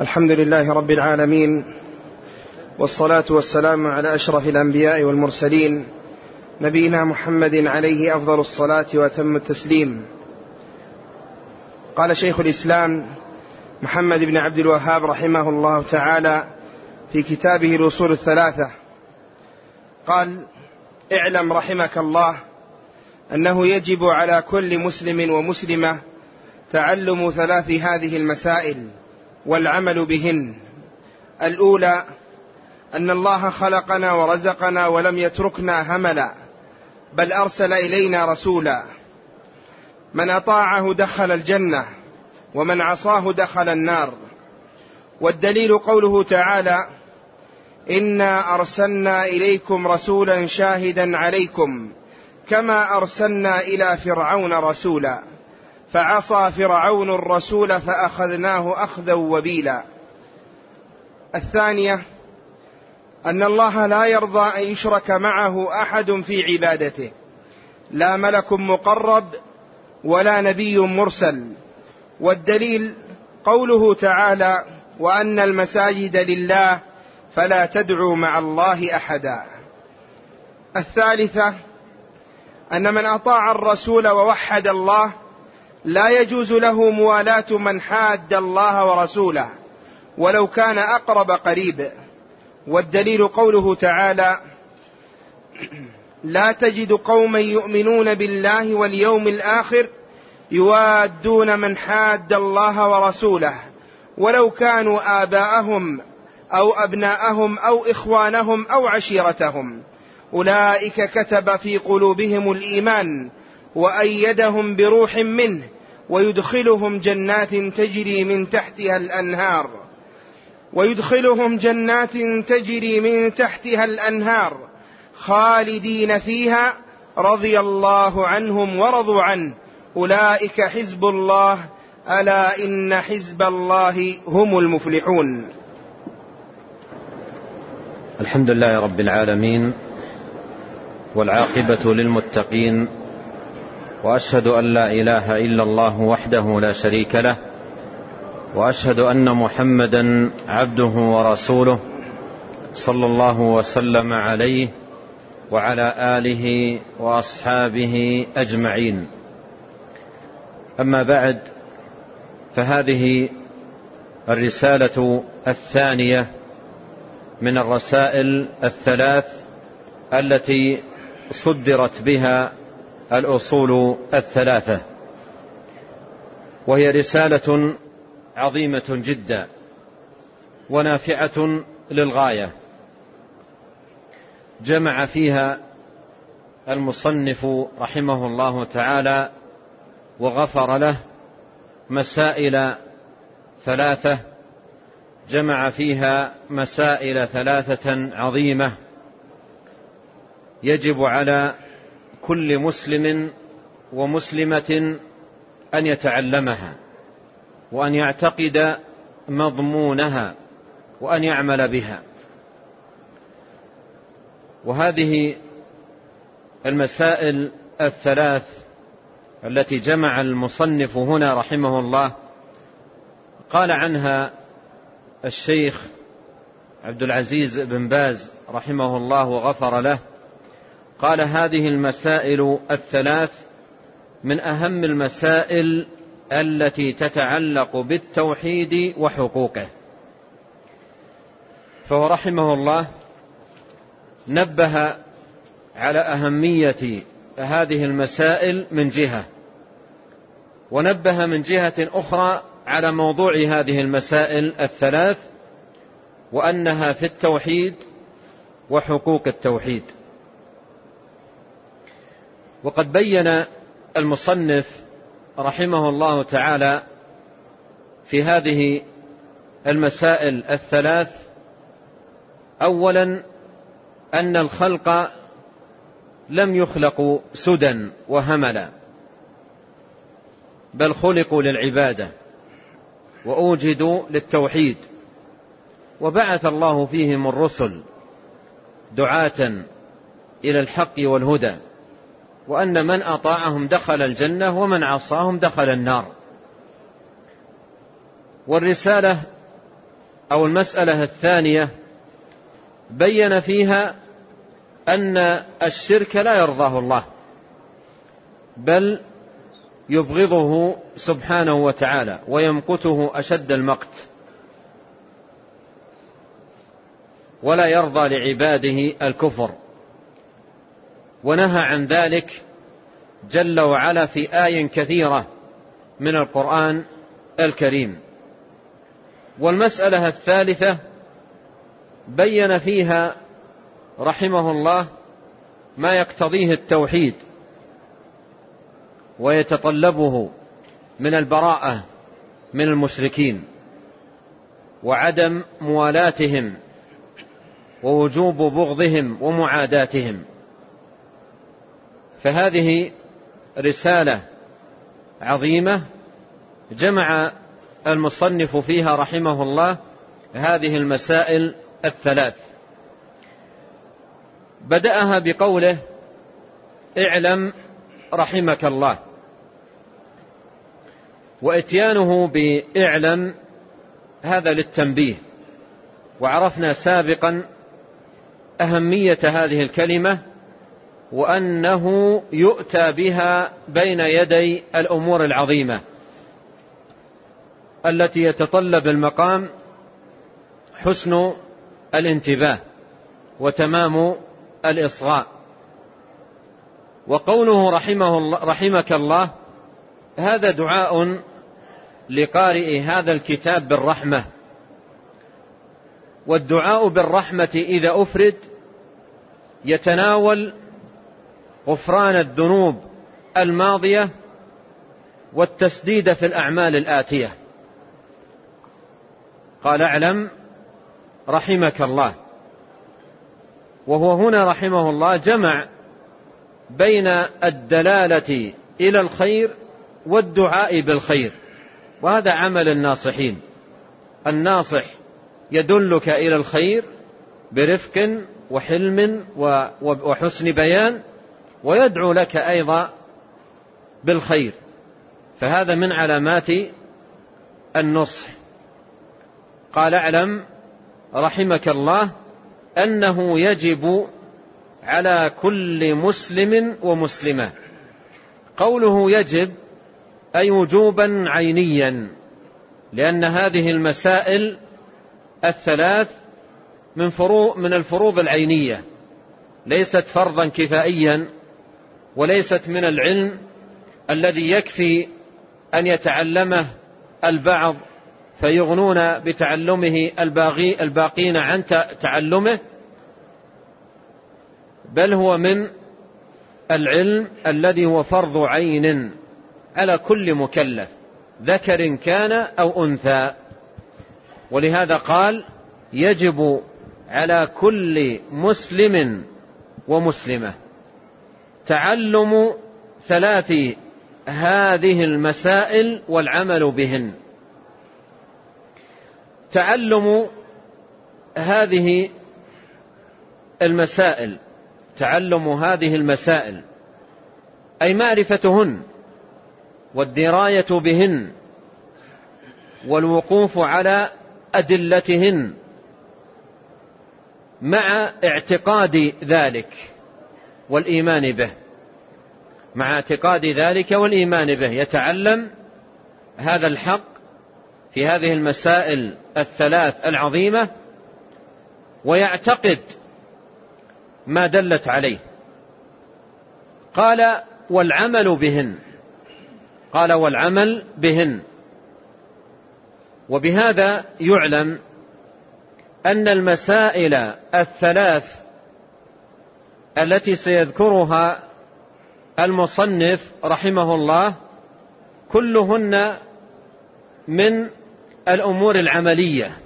الحمد لله رب العالمين والصلاة والسلام على أشرف الأنبياء والمرسلين نبينا محمد عليه أفضل الصلاة وأتم التسليم. قال شيخ الإسلام محمد بن عبد الوهاب رحمه الله تعالى في كتابه الأصول الثلاثة. قال اعلم رحمك الله أنه يجب على كل مسلم ومسلمة تعلم ثلاث هذه المسائل والعمل بهن. الأولى أن الله خلقنا ورزقنا ولم يتركنا هملا بل أرسل إلينا رسولا. من أطاعه دخل الجنة ومن عصاه دخل النار. والدليل قوله تعالى انا ارسلنا اليكم رسولا شاهدا عليكم كما ارسلنا إلى فرعون رسولا. فعصى فرعون الرسول فأخذناه أخذا وبيلا. الثانية أن الله لا يرضى أن يشرك معه أحد في عبادته. لا ملك مقرب ولا نبي مرسل. والدليل قوله تعالى وأن المساجد لله فلا تدعوا مع الله أحدا. الثالثة أن من أطاع الرسول ووحد الله لا يجوز له موالاه من حاد الله ورسوله ولو كان أقرب قريب. والدليل قوله تعالى لا تجد قوما يؤمنون بالله واليوم الآخر يوادون من حاد الله ورسوله ولو كانوا آباءهم أو أبناءهم أو إخوانهم أو عشيرتهم. أولئك كتب في قلوبهم الإيمان وأيدهم بروح منه ويدخلهم جنات تجري من تحتها الأنهار. ويدخلهم جنات تجري من تحتها الأنهار خالدين فيها رضي الله عنهم ورضوا عنه. أولئك حزب الله ألا إن حزب الله هم المفلحون. الحمد لله رب العالمين والعاقبة للمتقين وأشهد أن لا إله إلا الله وحده لا شريك له وأشهد أن محمدا عبده ورسوله صلى الله وسلم عليه وعلى آله وأصحابه أجمعين. أما بعد فهذه الرسالة الثانية من الرسائل الثلاث التي صدرت بها الأصول الثلاثة. وهي رسالة عظيمة جدا ونافعة للغاية. جمع فيها المصنف رحمه الله تعالى وغفر له مسائل ثلاثة. جمع فيها مسائل ثلاثة عظيمة يجب على كل مسلم ومسلمة أن يتعلمها وأن يعتقد مضمونها وأن يعمل بها. وهذه المسائل الثلاث التي جمع المصنف هنا رحمه الله. قال عنها الشيخ عبد العزيز بن باز رحمه الله وغفر له. قال هذه المسائل الثلاث من أهم المسائل التي تتعلق بالتوحيد وحقوقه. فهو رحمه الله نبه على أهمية هذه المسائل من جهة ونبه من جهة أخرى على موضوع هذه المسائل الثلاث وأنها في التوحيد وحقوق التوحيد. وقد بين المصنف رحمه الله تعالى في هذه المسائل الثلاث. اولا أن الخلق لم يخلقوا سدى وهملا بل خلقوا للعبادة وأوجدوا للتوحيد. وبعث الله فيهم الرسل دعاة إلى الحق والهدى. وأن من أطاعهم دخل الجنة ومن عصاهم دخل النار. والرسالة أو المسألة الثانية بين فيها أن الشرك لا يرضاه الله بل يبغضه سبحانه وتعالى ويمقته أشد المقت. ولا يرضى لعباده الكفر. ونهى عن ذلك جل وعلا في آي كثيرة من القرآن الكريم. والمسألة الثالثة بين فيها رحمه الله ما يقتضيه التوحيد ويتطلبه من البراءة من المشركين وعدم موالاتهم ووجوب بغضهم ومعاداتهم. فهذه رسالة عظيمة جمع المصنف فيها رحمه الله هذه المسائل الثلاث. بدأها بقوله اعلم رحمك الله. وإتيانه بإعلم هذا للتنبيه. وعرفنا سابقا أهمية هذه الكلمة وأنه يؤتى بها بين يدي الأمور العظيمة التي يتطلب المقام حسن الانتباه وتمام الإصغاء. وقوله رحمه الله رحمك الله هذا دعاء لقارئ هذا الكتاب بالرحمة. والدعاء بالرحمة إذا أفرد يتناول غفران الذنوب الماضية والتسديد في الأعمال الآتية. قال أعلم رحمك الله. وهو هنا رحمه الله جمع بين الدلالة إلى الخير والدعاء بالخير وهذا عمل الناصحين. الناصح يدلك إلى الخير برفق وحلم وحسن بيان ويدعو لك أيضا بالخير. فهذا من علامات النصح. قال أعلم رحمك الله أنه يجب على كل مسلم ومسلمة. قوله يجب أي وجوبا عينيا لأن هذه المسائل الثلاث من فروض من الفروض العينية ليست فرضا كفائيا. وليست من العلم الذي يكفي أن يتعلمه البعض فيغنون بتعلمه الباغي الباقين عن تعلمه بل هو من العلم الذي هو فرض عين على كل مكلف ذكر كان أو أنثى. ولهذا قال يجب على كل مسلم ومسلمة تعلم ثلاث هذه المسائل والعمل بهن. تعلم هذه المسائل تعلم هذه المسائل أي معرفتهن والدراية بهن والوقوف على أدلتهن مع اعتقاد ذلك والإيمان به. مع اعتقاد ذلك والإيمان به. يتعلم هذا الحق في هذه المسائل الثلاث العظيمة ويعتقد ما دلت عليه. قال والعمل بهن. قال والعمل بهن. وبهذا يعلم أن المسائل الثلاث التي سيذكرها المصنف رحمه الله كلهن من الأمور العملية.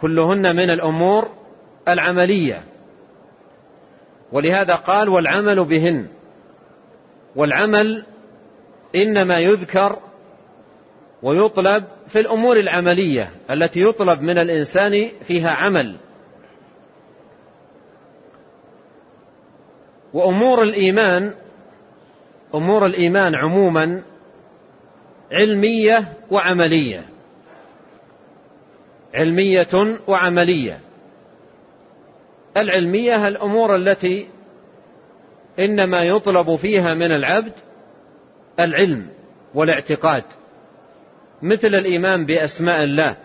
كلهن من الأمور العملية. ولهذا قال والعمل بهن. والعمل إنما يذكر ويطلب في الأمور العملية التي يطلب من الإنسان فيها عمل. وأمور الإيمان أمور الإيمان عموما علمية وعملية. علمية وعملية. العلمية الأمور التي إنما يطلب فيها من العبد العلم والاعتقاد مثل الإيمان بأسماء الله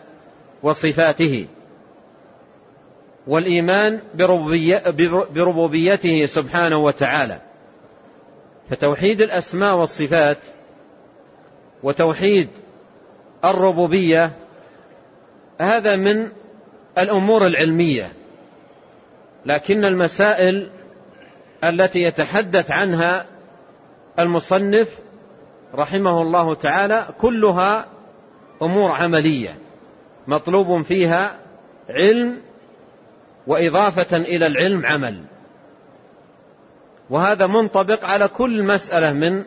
وصفاته. والإيمان بربوبيته سبحانه وتعالى. فتوحيد الأسماء والصفات وتوحيد الربوبية هذا من الأمور العلمية. لكن المسائل التي يتحدث عنها المصنف رحمه الله تعالى كلها أمور عملية مطلوب فيها علم وإضافة إلى العلم عمل. وهذا منطبق على كل مسألة من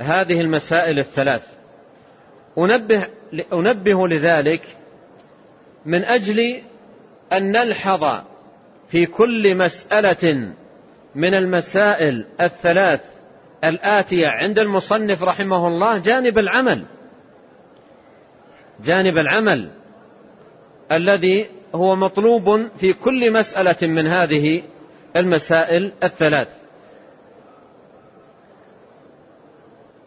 هذه المسائل الثلاث. أنبه أنبه لذلك من أجل أن نلحظ في كل مسألة من المسائل الثلاث الآتية عند المصنف رحمه الله جانب العمل. جانب العمل الذي هو مطلوب في كل مسألة من هذه المسائل الثلاث.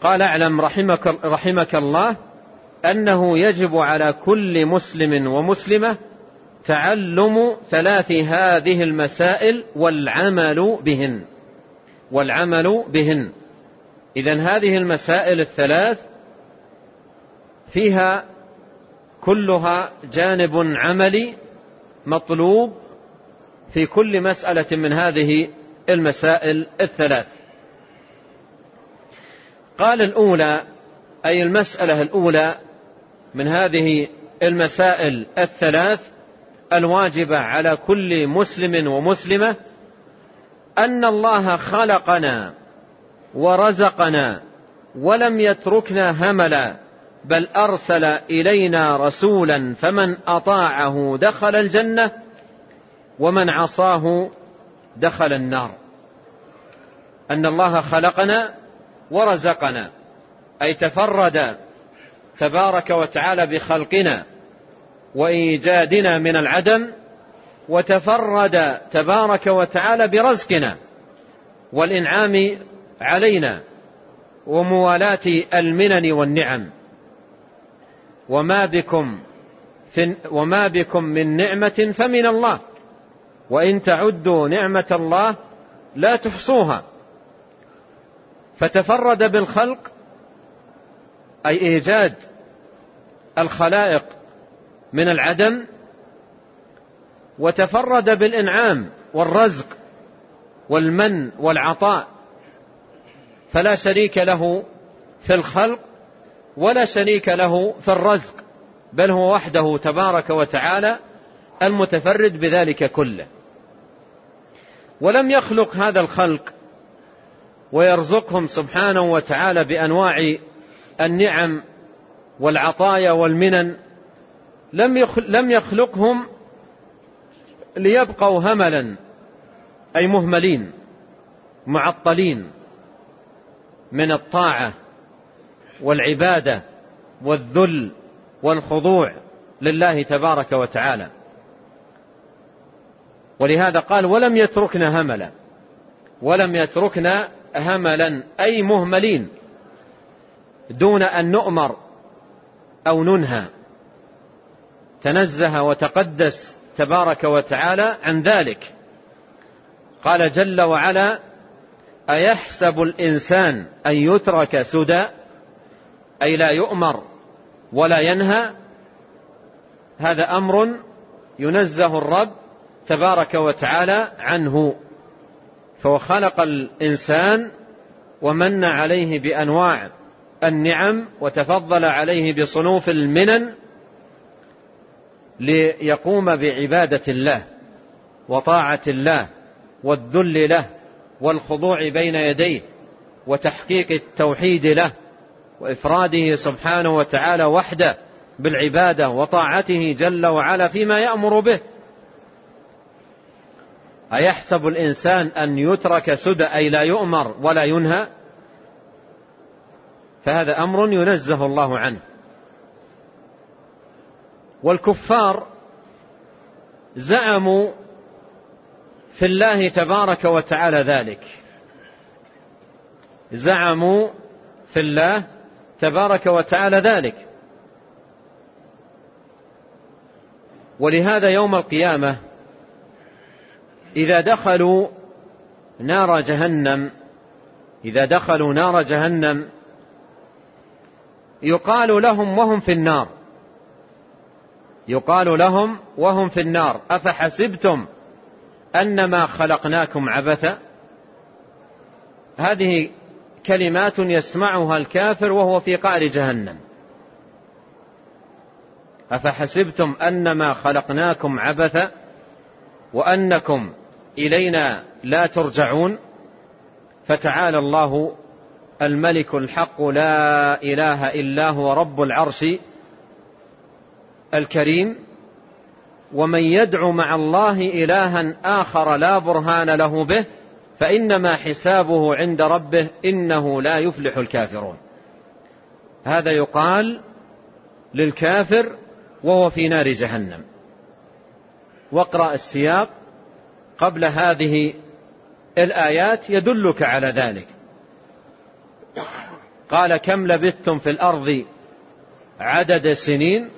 قال اعلم رحمك, رحمك الله أنه يجب على كل مسلم ومسلمة تعلم ثلاث هذه المسائل والعمل بهن. والعمل بهن. إذا هذه المسائل الثلاث فيها كلها جانب عملي مطلوب في كل مسألة من هذه المسائل الثلاث. قال الأولى أي المسألة الأولى من هذه المسائل الثلاث الواجبة على كل مسلم ومسلمة أن الله خلقنا ورزقنا ولم يتركنا هملا. بل أرسل إلينا رسولا فمن أطاعه دخل الجنة ومن عصاه دخل النار. أن الله خلقنا ورزقنا أي تفرد تبارك وتعالى بخلقنا وإيجادنا من العدم وتفرد تبارك وتعالى برزقنا والإنعام علينا وموالاة المنن والنعم. وما بكم وما بكم من نعمة فمن الله. وإن تعدوا نعمة الله لا تحصوها. فتفرد بالخلق أي إيجاد الخلائق من العدم وتفرد بالإنعام والرزق والمن والعطاء. فلا شريك له في الخلق ولا شريك له في الرزق بل هو وحده تبارك وتعالى المتفرد بذلك كله. ولم يخلق هذا الخلق ويرزقهم سبحانه وتعالى بأنواع النعم والعطايا والمنن لم يخلقهم ليبقوا هملا أي مهملين معطلين من الطاعة والعبادة والذل والخضوع لله تبارك وتعالى. ولهذا قال ولم يتركنا هملا. ولم يتركنا هملا. أي مهملين. دون أن نؤمر أو ننهى. تنزه وتقدس تبارك وتعالى عن ذلك. قال جل وعلا أيحسب الإنسان أن يترك سدى؟ أي لا يؤمر ولا ينهى هذا أمر ينزه الرب تبارك وتعالى عنه. فهو خلق الإنسان ومن عليه بأنواع النعم وتفضل عليه بصنوف المنن ليقوم بعبادة الله وطاعة الله والذل له والخضوع بين يديه وتحقيق التوحيد له وإفراده سبحانه وتعالى وحده بالعبادة وطاعته جل وعلا فيما يأمر به. أيحسب الإنسان أن يترك سدى أي لا يؤمر ولا ينهى؟ فهذا أمر ينزه الله عنه. والكفار زعموا في الله تبارك وتعالى ذلك. زعموا في الله تبارك وتعالى ذلك. ولهذا يوم القيامة إذا دخلوا نار جهنم إذا دخلوا نار جهنم يقال لهم وهم في النار. يقال لهم وهم في النار. أفحسبتم أنما خلقناكم عبثا؟ هذه كلمات يسمعها الكافر وهو في قعر جهنم. أفحسبتم أنما خلقناكم عبثا وأنكم إلينا لا ترجعون؟ فتعالى الله الملك الحق لا إله إلا هو رب العرش الكريم. ومن يدع مع الله إلها آخر لا برهان له به فإنما حسابه عند ربه إنه لا يفلح الكافرون. هذا يقال للكافر وهو في نار جهنم. واقرأ السياق قبل هذه الآيات يدلك على ذلك. قال كم لبثتم في الأرض عدد سنين؟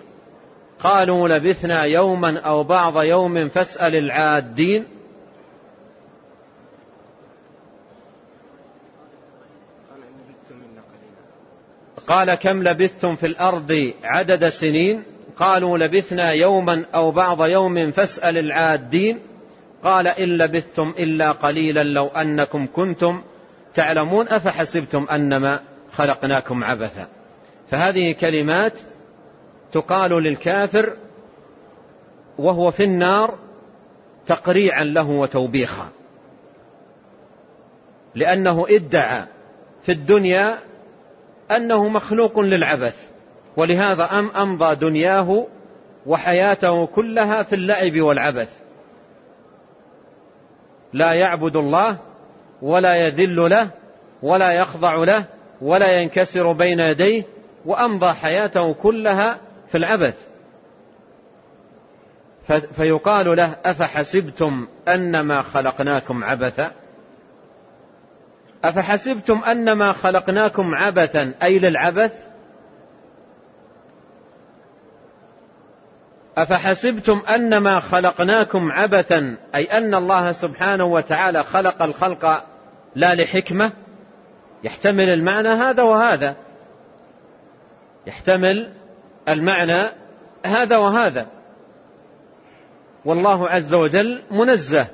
قالوا لبثنا يوما أو بعض يوم فاسأل العادين. قال كم لبثتم في الأرض عدد سنين؟ قالوا لبثنا يوما أو بعض يوم فاسأل العادين. قال إن لبثتم إلا قليلا لو أنكم كنتم تعلمون أفحسبتم أنما خلقناكم عبثا. فهذه كلمات تقال للكافر وهو في النار تقريعا له وتوبيخا. لأنه إدعى في الدنيا أنه مخلوق للعبث. ولهذا أم أمضى دنياه وحياته كلها في اللعب والعبث. لا يعبد الله ولا يذل له ولا يخضع له ولا ينكسر بين يديه وأمضى حياته كلها في العبث. فيقال له أفحسبتم أنما خلقناكم عبثا؟ أفحسبتم أنما خلقناكم عبثا؟ أي للعبث؟ أفحسبتم أنما خلقناكم عبثا؟ أي أن الله سبحانه وتعالى خلق الخلق لا لحكمة؟ يحتمل المعنى هذا وهذا. يحتمل المعنى هذا وهذا. والله عز وجل منزه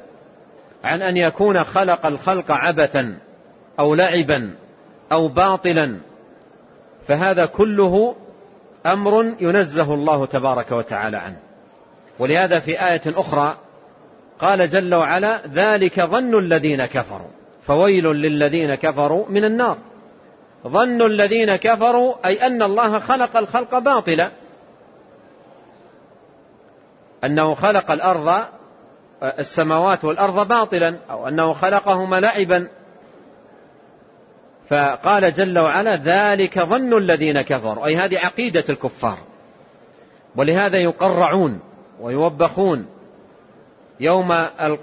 عن أن يكون خلق الخلق عبثا. أو لعبا أو باطلا فهذا كله أمر ينزه الله تبارك وتعالى عنه. ولهذا في آية أخرى قال جل وعلا ذلك ظن الذين كفروا فويل للذين كفروا من النار. ظن الذين كفروا أي أن الله خلق الخلق باطلا. أنه خلق الأرض السماوات والأرض باطلا أو أنه خلقهما لعبا. فقال جل وعلا ذلك ظن الذين كفروا. أي هذه عقيدة الكفار. ولهذا يقرعون ويوبخون يوم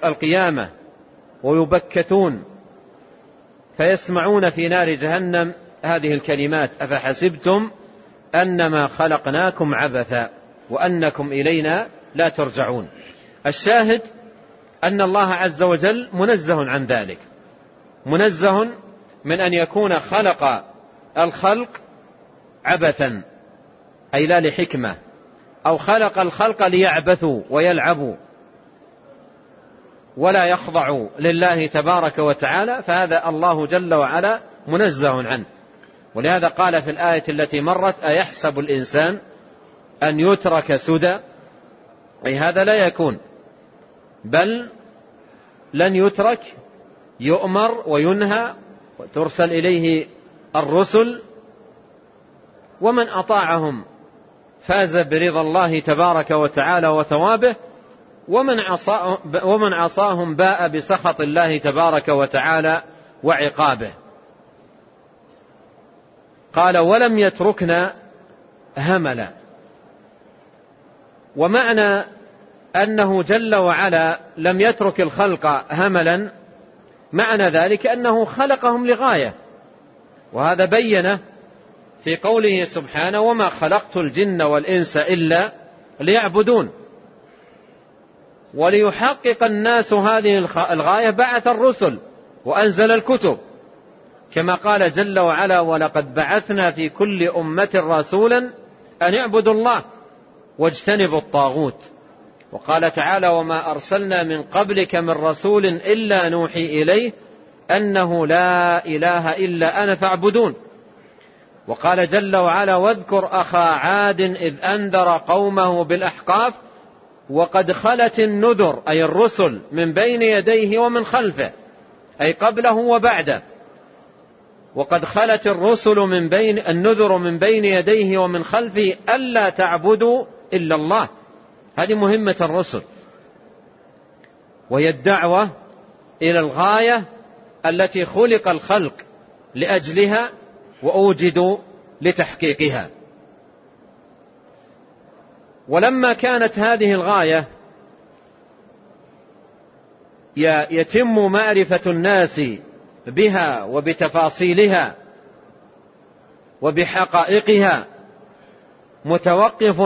القيامة ويبكتون فيسمعون في نار جهنم هذه الكلمات أفحسبتم أنما خلقناكم عبثا وأنكم إلينا لا ترجعون. الشاهد أن الله عز وجل منزه عن ذلك. منزه من أن يكون خلق الخلق عبثا أي لا لحكمة أو خلق الخلق ليعبثوا ويلعبوا ولا يخضعوا لله تبارك وتعالى فهذا الله جل وعلا منزه عنه. ولهذا قال في الآية التي مرت أيحسب الإنسان أن يترك سدى؟ أي هذا لا يكون بل لن يترك يؤمر وينهى وترسل إليه الرسل ومن أطاعهم فاز برضا الله تبارك وتعالى وثوابه ومن, عصا ومن عصاهم باء بسخط الله تبارك وتعالى وعقابه. قال ولم يتركنا هملا ومعنى أنه جل وعلا لم يترك الخلق هملا معنى ذلك أنه خلقهم لغاية وهذا بينه في قوله سبحانه وما خلقت الجن والإنس إلا ليعبدون وليحقق الناس هذه الغاية بعث الرسل وأنزل الكتب كما قال جل وعلا ولقد بعثنا في كل أمة رسولا أن اعبدوا الله واجتنبوا الطاغوت وقال تعالى وما أرسلنا من قبلك من رسول إلا نوحي إليه أنه لا إله إلا أنا فاعبدون. وقال جل وعلا واذكر أخا عاد إذ أنذر قومه بالأحقاف وقد خلت النذر أي الرسل من بين يديه ومن خلفه أي قبله وبعده. وقد خلت الرسل من بين النذر من بين يديه ومن خلفه ألا تعبدوا إلا الله. هذه مهمة الرسل. وهي الدعوة إلى الغاية التي خلق الخلق لأجلها وأوجدوا لتحقيقها. ولما كانت هذه الغاية يتم معرفة الناس بها وبتفاصيلها وبحقائقها متوقف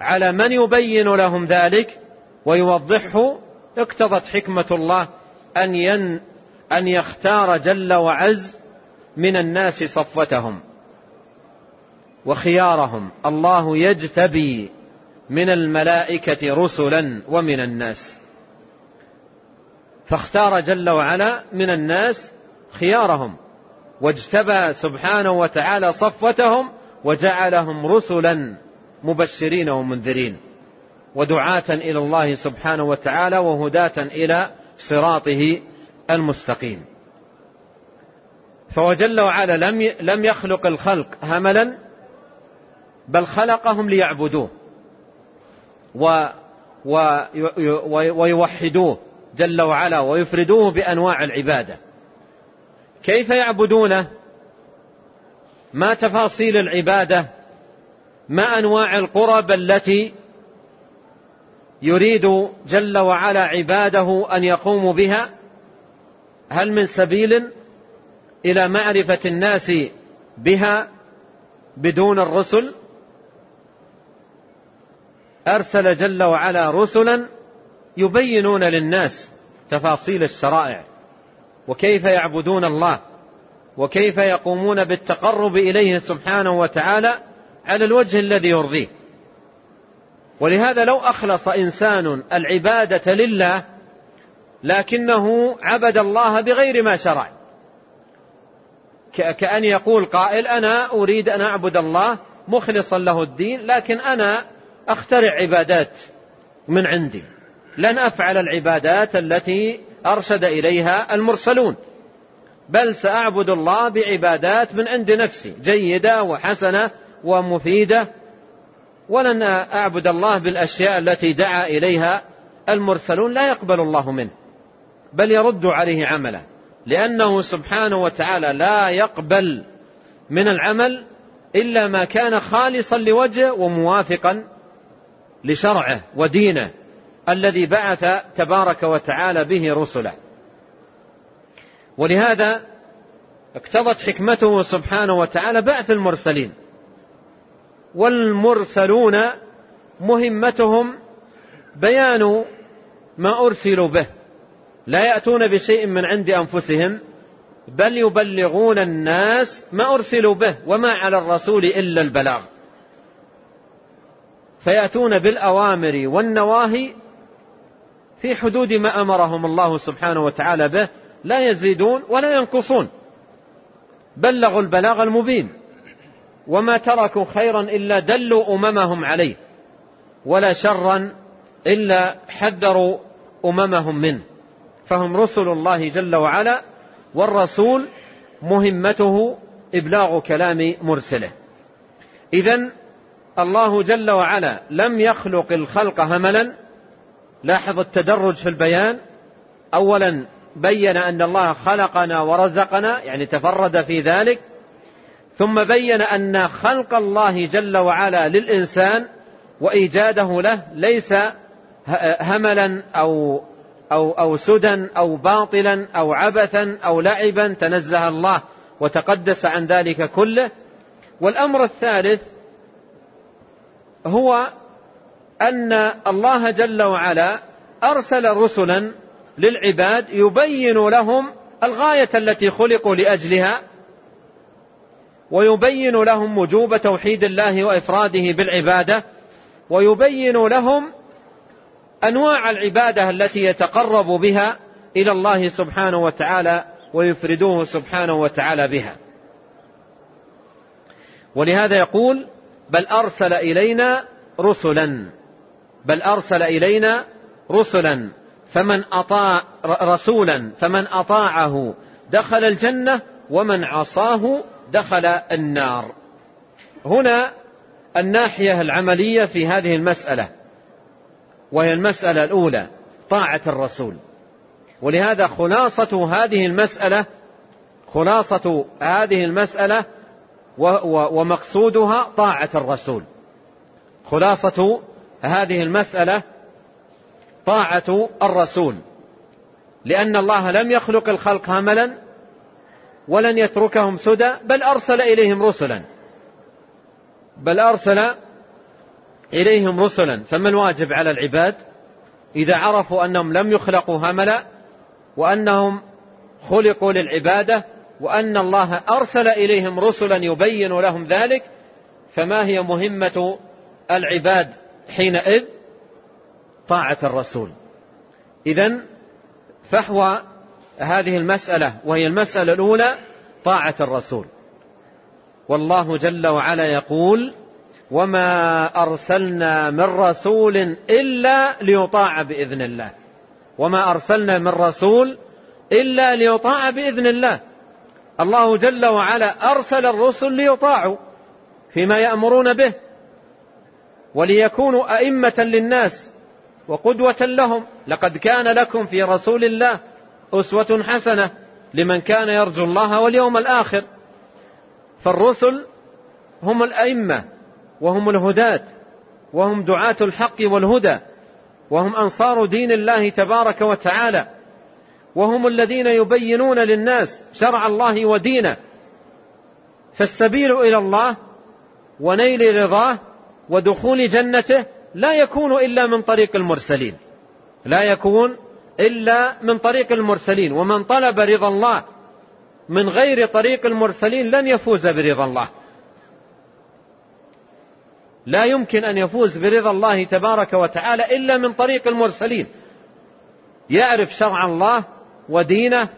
على من يبين لهم ذلك ويوضحه اقتضت حكمة الله أن, ين أن يختار جل وعز من الناس صفوتهم وخيارهم. الله يجتبي من الملائكة رسلا ومن الناس. فاختار جل وعلا من الناس خيارهم واجتبى سبحانه وتعالى صفوتهم وجعلهم رسلا مبشرين ومنذرين ودعاة إلى الله سبحانه وتعالى وهداة إلى صراطه المستقيم. فهو جل وعلا لم لم يخلق الخلق هملا بل خلقهم ليعبدوه و ويوحدوه جل وعلا ويفردوه بأنواع العبادة. كيف يعبدونه؟ ما تفاصيل العبادة؟ ما أنواع القرب التي يريد جل وعلا عباده أن يقوموا بها؟ هل من سبيل إلى معرفة الناس بها بدون الرسل؟ أرسل جل وعلا رسلا يبينون للناس تفاصيل الشرائع وكيف يعبدون الله وكيف يقومون بالتقرب إليه سبحانه وتعالى على الوجه الذي يرضيه. ولهذا لو أخلص إنسان العبادة لله لكنه عبد الله بغير ما شرع. كأن يقول قائل أنا أريد أن أعبد الله مخلصا له الدين لكن أنا أخترع عبادات من عندي. لن أفعل العبادات التي أرشد إليها المرسلون. بل سأعبد الله بعبادات من عند نفسي جيدة وحسنة ومفيدة ولن أعبد الله بالأشياء التي دعا إليها المرسلون لا يقبل الله منه بل يرد عليه عمله لأنه سبحانه وتعالى لا يقبل من العمل إلا ما كان خالصا لوجهه وموافقا لشرعه ودينه الذي بعث تبارك وتعالى به رسله. ولهذا اقتضت حكمته سبحانه وتعالى بعث المرسلين والمرسلون مهمتهم بيان ما أرسلوا به. لا يأتون بشيء من عند أنفسهم بل يبلغون الناس ما أرسلوا به وما على الرسول إلا البلاغ. فيأتون بالأوامر والنواهي في حدود ما أمرهم الله سبحانه وتعالى به لا يزيدون ولا ينقصون. بلغوا البلاغ المبين. وما تركوا خيرا إلا دلوا أممهم عليه ولا شرا إلا حذروا أممهم منه. فهم رسل الله جل وعلا والرسول مهمته إبلاغ كلام مرسله. اذا الله جل وعلا لم يخلق الخلق هملا. لاحظ التدرج في البيان. اولا بين أن الله خلقنا ورزقنا يعني تفرد في ذلك. ثم بين أن خلق الله جل وعلا للإنسان وإيجاده له ليس هملا أو أو أو سدى أو باطلا أو عبثا أو لعبا تنزه الله وتقدس عن ذلك كله. والأمر الثالث هو أن الله جل وعلا أرسل رسلا للعباد يبين لهم الغاية التي خلقوا لأجلها. ويبين لهم وجوب توحيد الله وإفراده بالعبادة ويبين لهم أنواع العبادة التي يتقرب بها إلى الله سبحانه وتعالى ويفردوه سبحانه وتعالى بها. ولهذا يقول بل أرسل إلينا رسلا. بل أرسل إلينا رسلا. فمن أطاع رسولا فمن أطاعه دخل الجنة ومن عصاه دخل النار. هنا الناحية العملية في هذه المسألة وهي المسألة الأولى طاعة الرسول. ولهذا خلاصة هذه المسألة خلاصة هذه المسألة ومقصودها طاعة الرسول. خلاصة هذه المسألة طاعة الرسول. لأن الله لم يخلق الخلق هملا ولن يتركهم سدى بل أرسل إليهم رسلا. بل أرسل إليهم رسلا. فما الواجب على العباد؟ إذا عرفوا أنهم لم يخلقوا هملا وأنهم خلقوا للعبادة وأن الله أرسل إليهم رسلا يبين لهم ذلك فما هي مهمة العباد حينئذ؟ طاعة الرسول. إذا فحوى هذه المسألة وهي المسألة الأولى طاعة الرسول. والله جل وعلا يقول وما أرسلنا من رسول إلا ليطاع بإذن الله. وما أرسلنا من رسول إلا ليطاع بإذن الله. الله جل وعلا أرسل الرسل ليطاعوا فيما يأمرون به وليكونوا أئمة للناس وقدوة لهم. لقد كان لكم في رسول الله أسوة حسنة لمن كان يرجو الله واليوم الآخر. فالرسل هم الأئمة وهم الهداة وهم دعاة الحق والهدى وهم أنصار دين الله تبارك وتعالى وهم الذين يبينون للناس شرع الله ودينه. فالسبيل إلى الله ونيل رضاه ودخول جنته لا يكون إلا من طريق المرسلين لا يكون إلا من طريق المرسلين ومن طلب رضا الله من غير طريق المرسلين لن يفوز برضا الله. لا يمكن أن يفوز برضا الله تبارك وتعالى إلا من طريق المرسلين. يعرف شرع الله ودينه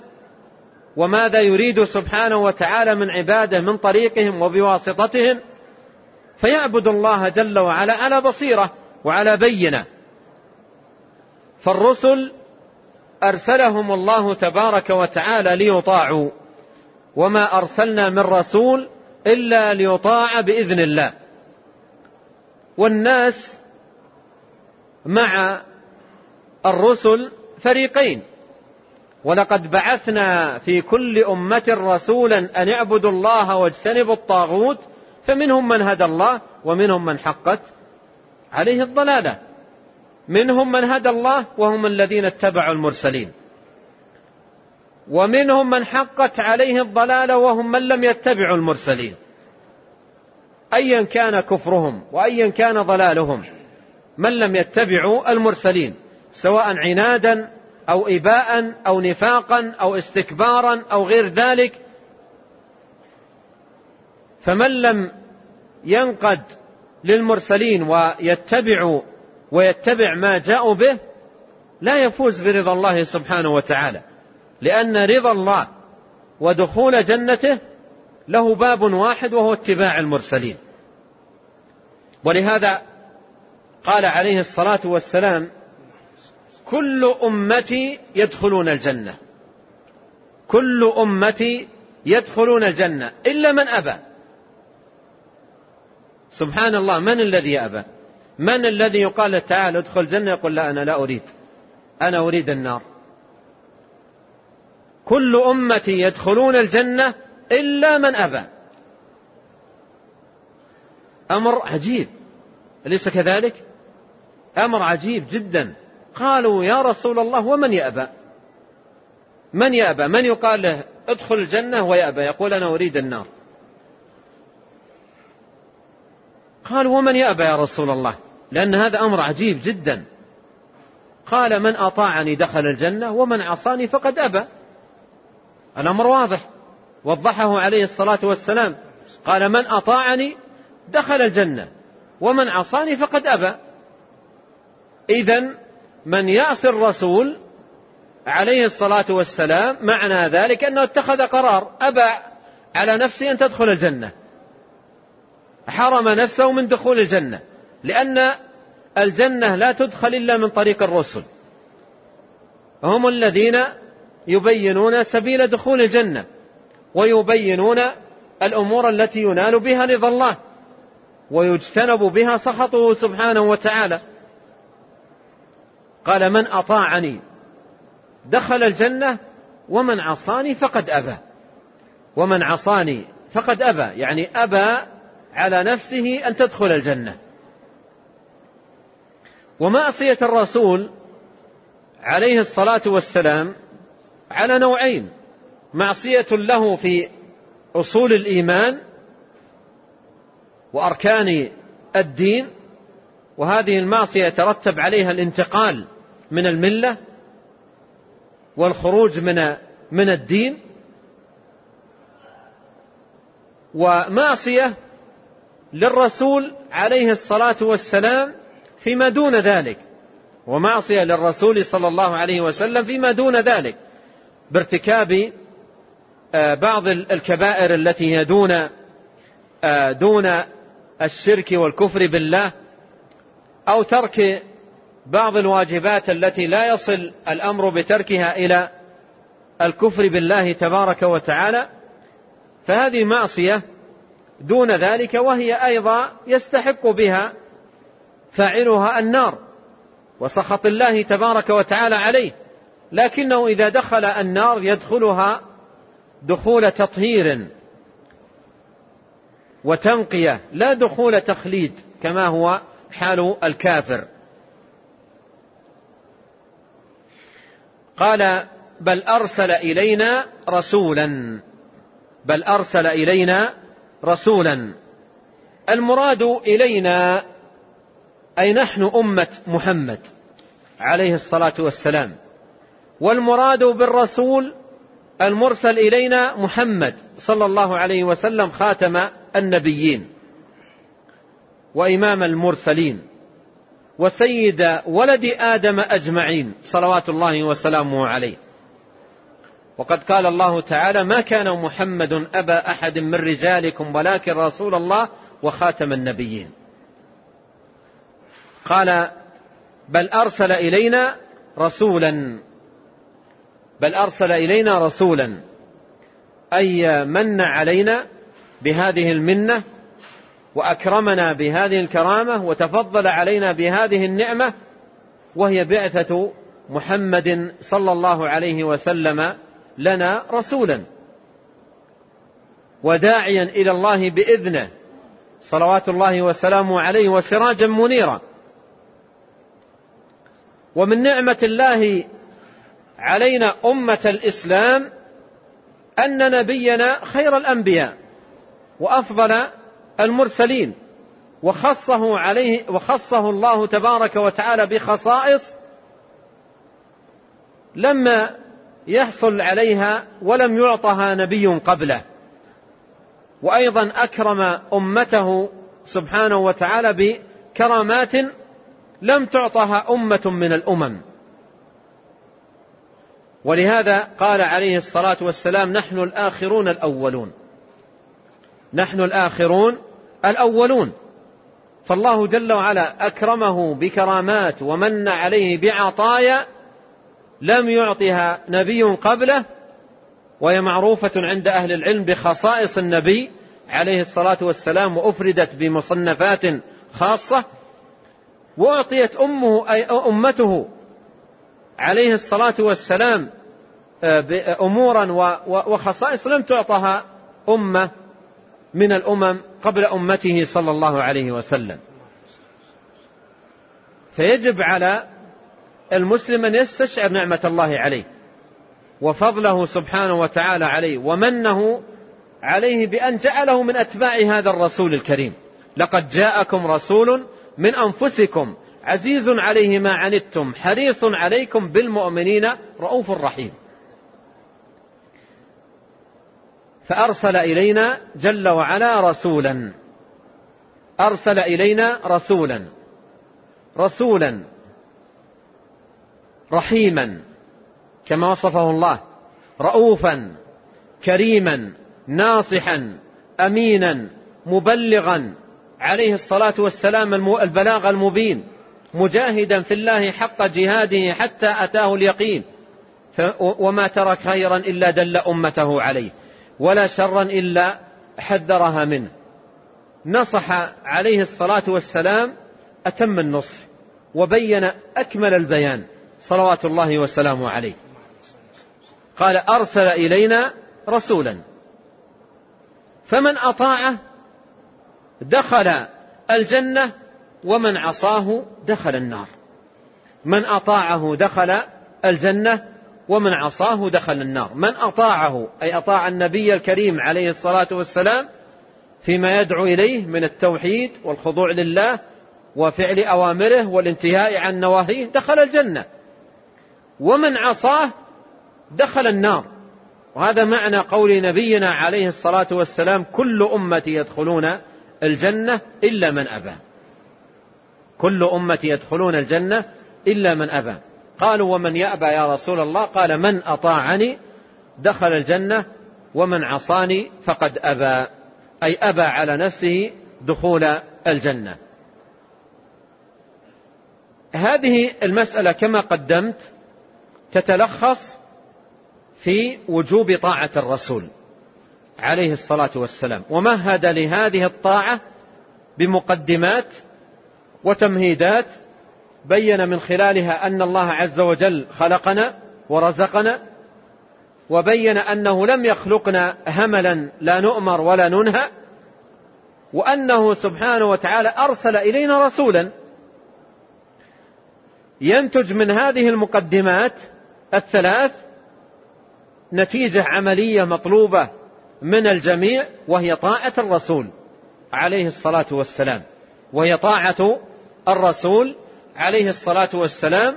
وماذا يريد سبحانه وتعالى من عباده من طريقهم وبواسطتهم. فيعبد الله جل وعلا على بصيرة وعلى بينة. فالرسل أرسلهم الله تبارك وتعالى ليطاعوا. وما أرسلنا من رسول إلا ليطاع بإذن الله. والناس مع الرسل فريقين. ولقد بعثنا في كل أمة رسولا أن اعبدوا الله واجتنبوا الطاغوت فمنهم من هدى الله ومنهم من حقت عليه الضلالة. منهم من هدى الله وهم الذين اتبعوا المرسلين. ومنهم من حقت عليه الضلالة وهم من لم يتبعوا المرسلين. ايا كان كفرهم وايا كان ضلالهم من لم يتبعوا المرسلين سواء عنادا أو اباء أو نفاقا أو استكبارا أو غير ذلك. فمن لم ينقد للمرسلين ويتبع ويتبع ما جاءوا به لا يفوز برضا الله سبحانه وتعالى. لأن رضا الله ودخول جنته له باب واحد وهو اتباع المرسلين. ولهذا قال عليه الصلاة والسلام كل أمتي يدخلون الجنة. كل أمتي يدخلون الجنة إلا من أبى. سبحان الله من الذي يأبى من الذي يقال تعال ادخل الجنة يقول لا أنا لا أريد. أنا أريد النار. كل أمتي يدخلون الجنة إلا من أبى. أمر عجيب. أليس كذلك؟ أمر عجيب جدا. قالوا يا رسول الله ومن يأبى؟ من يأبى؟ من يقال له ادخل الجنة ويأبى؟ يقول أنا أريد النار. قالوا ومن يأبى يا رسول الله؟ لأن هذا أمر عجيب جدا. قال من أطاعني دخل الجنة ومن عصاني فقد أبى. الأمر واضح. وضحه عليه الصلاة والسلام. قال من أطاعني دخل الجنة ومن عصاني فقد أبى. إذا من يعصي الرسول عليه الصلاة والسلام معنى ذلك أنه اتخذ قرار. أبى على نفسه أن تدخل الجنة. حرم نفسه من دخول الجنة. لأن الجنة لا تدخل إلا من طريق الرسل. هم الذين يبينون سبيل دخول الجنة ويبينون الأمور التي ينال بها رضا الله ويجتنب بها سخطه سبحانه وتعالى. قال من أطاعني دخل الجنة ومن عصاني فقد أبى. ومن عصاني فقد أبى يعني أبى على نفسه أن تدخل الجنة. ومعصية الرسول عليه الصلاة والسلام على نوعين. معصية له في أصول الإيمان وأركان الدين وهذه المعصية يترتب عليها الانتقال من الملة والخروج من من الدين. ومعصية للرسول عليه الصلاة والسلام فيما دون ذلك. ومعصية للرسول صلى الله عليه وسلم فيما دون ذلك. بارتكاب آه، بعض الكبائر التي هي دون آه، دون الشرك والكفر بالله أو ترك بعض الواجبات التي لا يصل الأمر بتركها إلى الكفر بالله تبارك وتعالى. فهذه معصية دون ذلك وهي أيضا يستحق بها فاعلها النار وسخط الله تبارك وتعالى عليه. لكنه إذا دخل النار يدخلها دخول تطهير وتنقية لا دخول تخليد كما هو حال الكافر. قال بل أرسل إلينا رسولا بل أرسل إلينا رسولا. المراد إلينا أي نحن أمة محمد عليه الصلاة والسلام. والمراد بالرسول المرسل إلينا محمد صلى الله عليه وسلم خاتم النبيين وإمام المرسلين وسيد ولد آدم أجمعين صلوات الله وسلامه عليه. وقد قال الله تعالى ما كان محمد أبا أحد من رجالكم ولكن رسول الله وخاتم النبيين. قال بل أرسل إلينا رسولا. بل أرسل إلينا رسولا. أي من علينا بهذه المنة وأكرمنا بهذه الكرامة وتفضل علينا بهذه النعمة وهي بعثة محمد صلى الله عليه وسلم لنا رسولا. وداعيا إلى الله بإذنه. صلوات الله وسلامه عليه وسراجا منيرا. ومن نعمة الله علينا أمة الإسلام أن نبينا خير الأنبياء وأفضل المرسلين وخصه عليه وخصه الله تبارك وتعالى بخصائص لما يحصل عليها ولم يعطها نبي قبله. وأيضا أكرم أمته سبحانه وتعالى بكرامات لم تعطها أمة من الأمم. ولهذا قال عليه الصلاة والسلام نحن الآخرون الأولون. نحن الآخرون الأولون. فالله جل وعلا أكرمه بكرامات ومن عليه بعطايا لم يعطها نبي قبله وهي معروفة عند أهل العلم بخصائص النبي عليه الصلاة والسلام وأفردت بمصنفات خاصة واعطيت أمه أي أمته عليه الصلاة والسلام آه، أمورا وخصائص لم تعطها أمة من الأمم قبل أمته صلى الله عليه وسلم. فيجب على المسلم أن يستشعر نعمة الله عليه وفضله سبحانه وتعالى عليه ومنه عليه بأن جعله من أتباع هذا الرسول الكريم. لقد جاءكم رسول من أنفسكم. عزيز عليه ما عنتم حريص عليكم بالمؤمنين رؤوف رحيم. فأرسل إلينا جل وعلا رسولا. أرسل إلينا رسولا. رسولا. رحيما. كما وصفه الله. رؤوفا. كريما. ناصحا. امينا. مبلغا. عليه الصلاة والسلام البلاغ المبين مجاهدا في الله حق جهاده حتى أتاه اليقين. وما ترك خيرا إلا دل أمته عليه ولا شرا إلا حذرها منه. نصح عليه الصلاة والسلام أتم النصح وبين أكمل البيان. صلوات الله وسلامه عليه. قال أرسل إلينا رسولا. فمن أطاعه دخل الجنة ومن عصاه دخل النار. من أطاعه دخل الجنة ومن عصاه دخل النار. من أطاعه أي أطاع النبي الكريم عليه الصلاة والسلام فيما يدعو إليه من التوحيد والخضوع لله وفعل أوامره والانتهاء عن نواهيه دخل الجنة. ومن عصاه دخل النار. وهذا معنى قول نبينا عليه الصلاة والسلام كل أمتي يدخلون الجنة إلا من أبى. كل أمتي يدخلون الجنة إلا من أبى. قالوا ومن يأبى يا رسول الله؟ قال من أطاعني دخل الجنة ومن عصاني فقد أبى. أي أبى على نفسه دخول الجنة. هذه المسألة كما قدمت تتلخص في وجوب طاعة الرسول. عليه الصلاة والسلام. ومهد لهذه الطاعة بمقدمات وتمهيدات بين من خلالها أن الله عز وجل خلقنا ورزقنا وبين أنه لم يخلقنا هملا لا نؤمر ولا ننهى وأنه سبحانه وتعالى أرسل إلينا رسولا ينتج من هذه المقدمات الثلاث نتيجة عملية مطلوبة من الجميع وهي طاعة الرسول عليه الصلاة والسلام. وهي طاعة الرسول عليه الصلاة والسلام.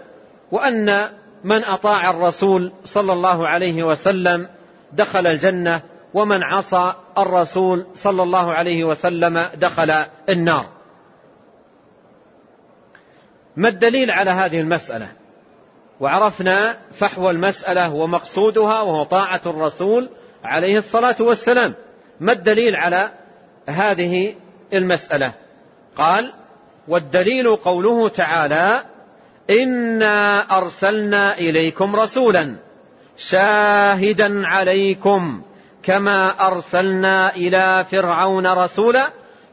وأن من أطاع الرسول صلى الله عليه وسلم دخل الجنة ومن عصى الرسول صلى الله عليه وسلم دخل النار. ما الدليل على هذه المسألة؟ وعرفنا فحوى المسألة ومقصودها وهو طاعة الرسول عليه الصلاة والسلام ما الدليل على هذه المسألة؟ قال والدليل قوله تعالى إنا أرسلنا إليكم رسولا شاهدا عليكم كما أرسلنا إلى فرعون رسولا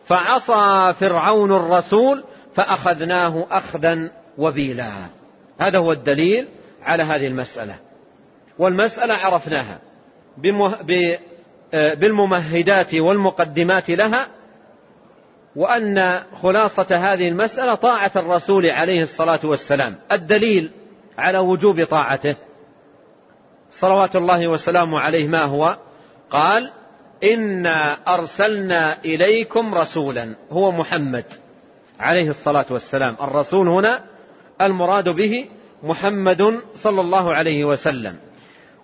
فعصى فرعون الرسول فأخذناه أخذا وبيلا. هذا هو الدليل على هذه المسألة. والمسألة عرفناها. بالممهدات والمقدمات لها وأن خلاصة هذه المسألة طاعة الرسول عليه الصلاة والسلام. الدليل على وجوب طاعته. صلوات الله وسلامه عليه ما هو؟ قال إنا أرسلنا إليكم رسولا. هو محمد عليه الصلاة والسلام. الرسول هنا المراد به محمد صلى الله عليه وسلم.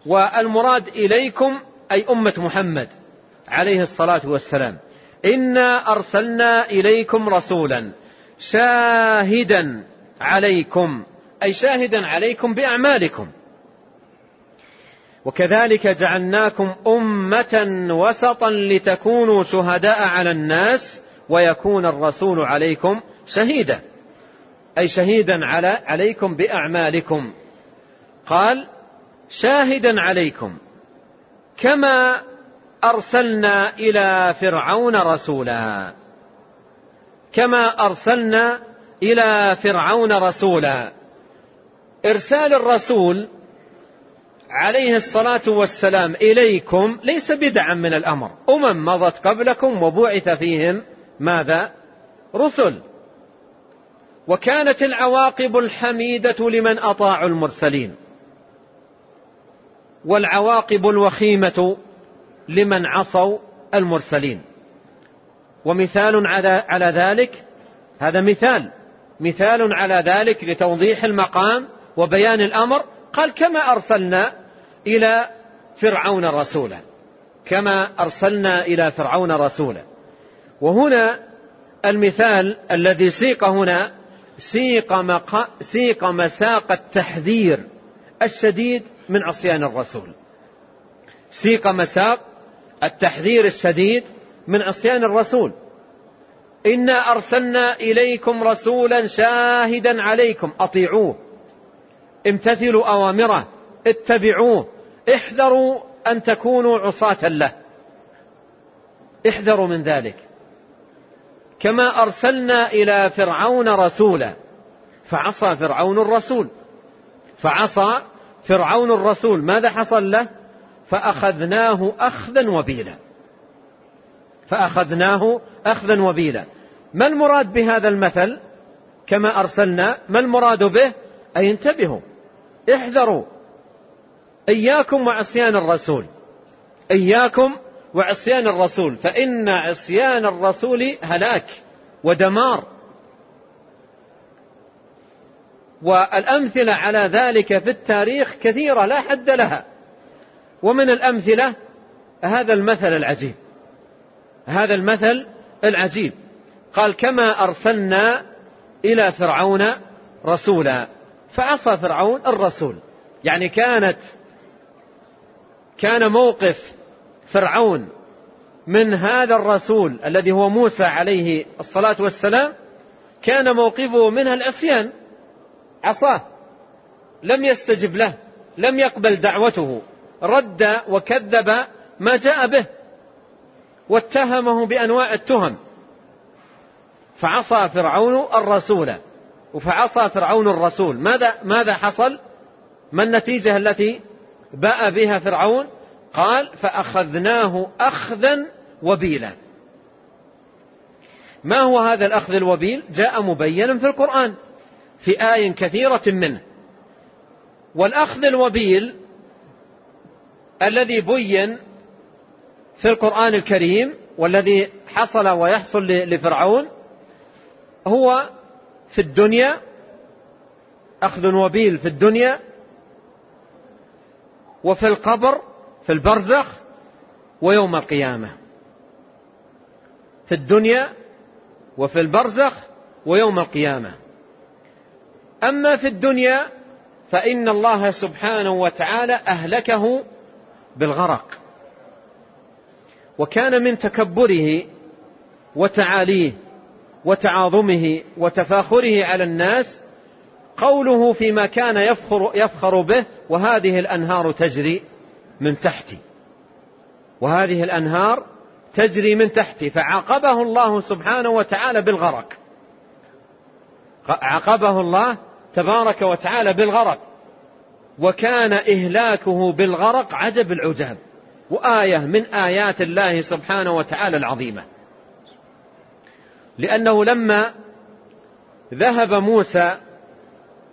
والمراد إليكم أي أمة محمد عليه الصلاة والسلام. إنا أرسلنا إليكم رسولا شاهدا عليكم أي شاهدا عليكم بأعمالكم. وكذلك جعلناكم أمة وسطا لتكونوا شهداء على الناس ويكون الرسول عليكم شهيدا أي شهيدا على عليكم بأعمالكم. قال شاهدا عليكم. كما أرسلنا إلى فرعون رسولا. كما أرسلنا إلى فرعون رسولا. إرسال الرسول عليه الصلاة والسلام إليكم ليس بدعا من الأمر. أمم مضت قبلكم وبعث فيهم ماذا؟ رسل. وكانت العواقب الحميدة لمن أطاعوا المرسلين. والعواقب الوخيمة لمن عصوا المرسلين. ومثال على ذلك هذا مثال مثال على ذلك لتوضيح المقام وبيان الأمر. قال كما أرسلنا إلى فرعون رسولا كما أرسلنا إلى فرعون رسولا. وهنا المثال الذي سيق هنا سيق, سيق مساق التحذير الشديد من عصيان الرسول. سيق مساق التحذير الشديد من عصيان الرسول. إنا أرسلنا إليكم رسولا شاهدا عليكم أطيعوه امتثلوا أوامره اتبعوه احذروا أن تكونوا عصاة له. احذروا من ذلك. كما أرسلنا إلى فرعون رسولا فعصى فرعون الرسول فعصى فرعون الرسول ماذا حصل له؟ فأخذناه أخذا وبيلا. فأخذناه أخذا وبيلا. ما المراد بهذا المثل؟ كما أرسلنا ما المراد به؟ أي انتبهوا. احذروا. إياكم وعصيان الرسول. إياكم وعصيان الرسول. فإن عصيان الرسول هلاك ودمار. والأمثلة على ذلك في التاريخ كثيرة لا حد لها. ومن الأمثلة هذا المثل العجيب. هذا المثل العجيب. قال كما أرسلنا إلى فرعون رسولا. فعصى فرعون الرسول. يعني كانت كان موقف فرعون من هذا الرسول الذي هو موسى عليه الصلاة والسلام كان موقفه منها العصيان. عصاه لم يستجب له لم يقبل دعوته. رد وكذب ما جاء به واتهمه بأنواع التهم. فعصى فرعون الرسول. فعصى فرعون الرسول. ماذا ماذا حصل؟ ما النتيجة التي باء بها فرعون؟ قال فأخذناه اخذا وبيلا. ما هو هذا الأخذ الوبيل؟ جاء مبينا في القرآن. في آي كثيرة منه. والأخذ الوبيل الذي بين في القرآن الكريم والذي حصل ويحصل لفرعون هو في الدنيا أخذ وبيل في الدنيا وفي القبر في البرزخ ويوم القيامة. في الدنيا وفي البرزخ ويوم القيامة. أما في الدنيا فإن الله سبحانه وتعالى أهلكه بالغرق. وكان من تكبره وتعاليه وتعاظمه وتفاخره على الناس قوله فيما كان يفخر, يفخر به وهذه الأنهار تجري من تحتي. وهذه الأنهار تجري من تحتي فعاقبه الله سبحانه وتعالى بالغرق. عاقبه الله تبارك وتعالى بالغرق. وكان إهلاكه بالغرق عجب العجاب. وآية من آيات الله سبحانه وتعالى العظيمة. لأنه لما ذهب موسى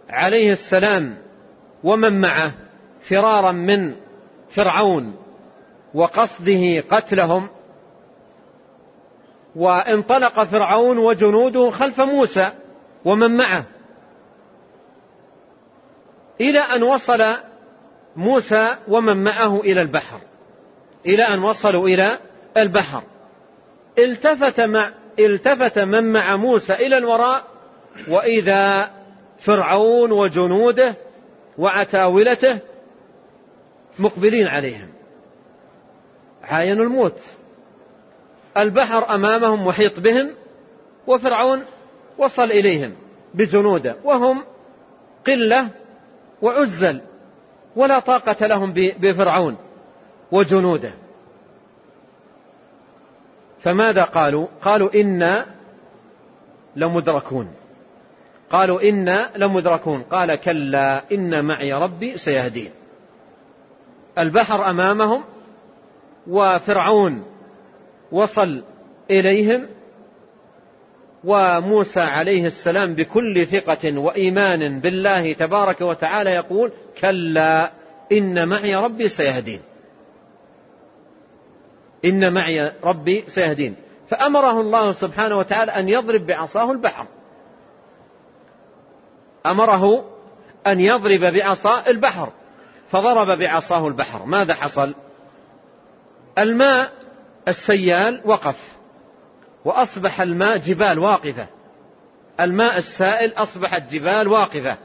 عليه السلام ومن معه فرارا من فرعون وقصده قتلهم وانطلق فرعون وجنوده خلف موسى ومن معه إلى أن وصل موسى ومن معه إلى البحر. إلى أن وصلوا إلى البحر. التفت مع التفت من مع موسى إلى الوراء وإذا فرعون وجنوده وعتاولته مقبلين عليهم. عاينوا الموت. البحر أمامهم محيط بهم وفرعون وصل إليهم بجنوده وهم قلة وعزل ولا طاقة لهم بفرعون وجنوده. فماذا قالوا؟ قالوا إنا لمدركون. قالوا إنا لمدركون. قال كلا إن معي ربي سيهدين. البحر أمامهم وفرعون وصل إليهم وموسى عليه السلام بكل ثقة وإيمان بالله تبارك وتعالى يقول كلا إن معي ربي سيهدين. إن معي ربي سيهدين. فأمره الله سبحانه وتعالى أن يضرب بعصاه البحر. أمره أن يضرب بعصا البحر. فضرب بعصاه البحر. ماذا حصل؟ الماء السيال وقف. وأصبح الماء جبال واقفة. الماء السائل أصبحت جبال واقفة.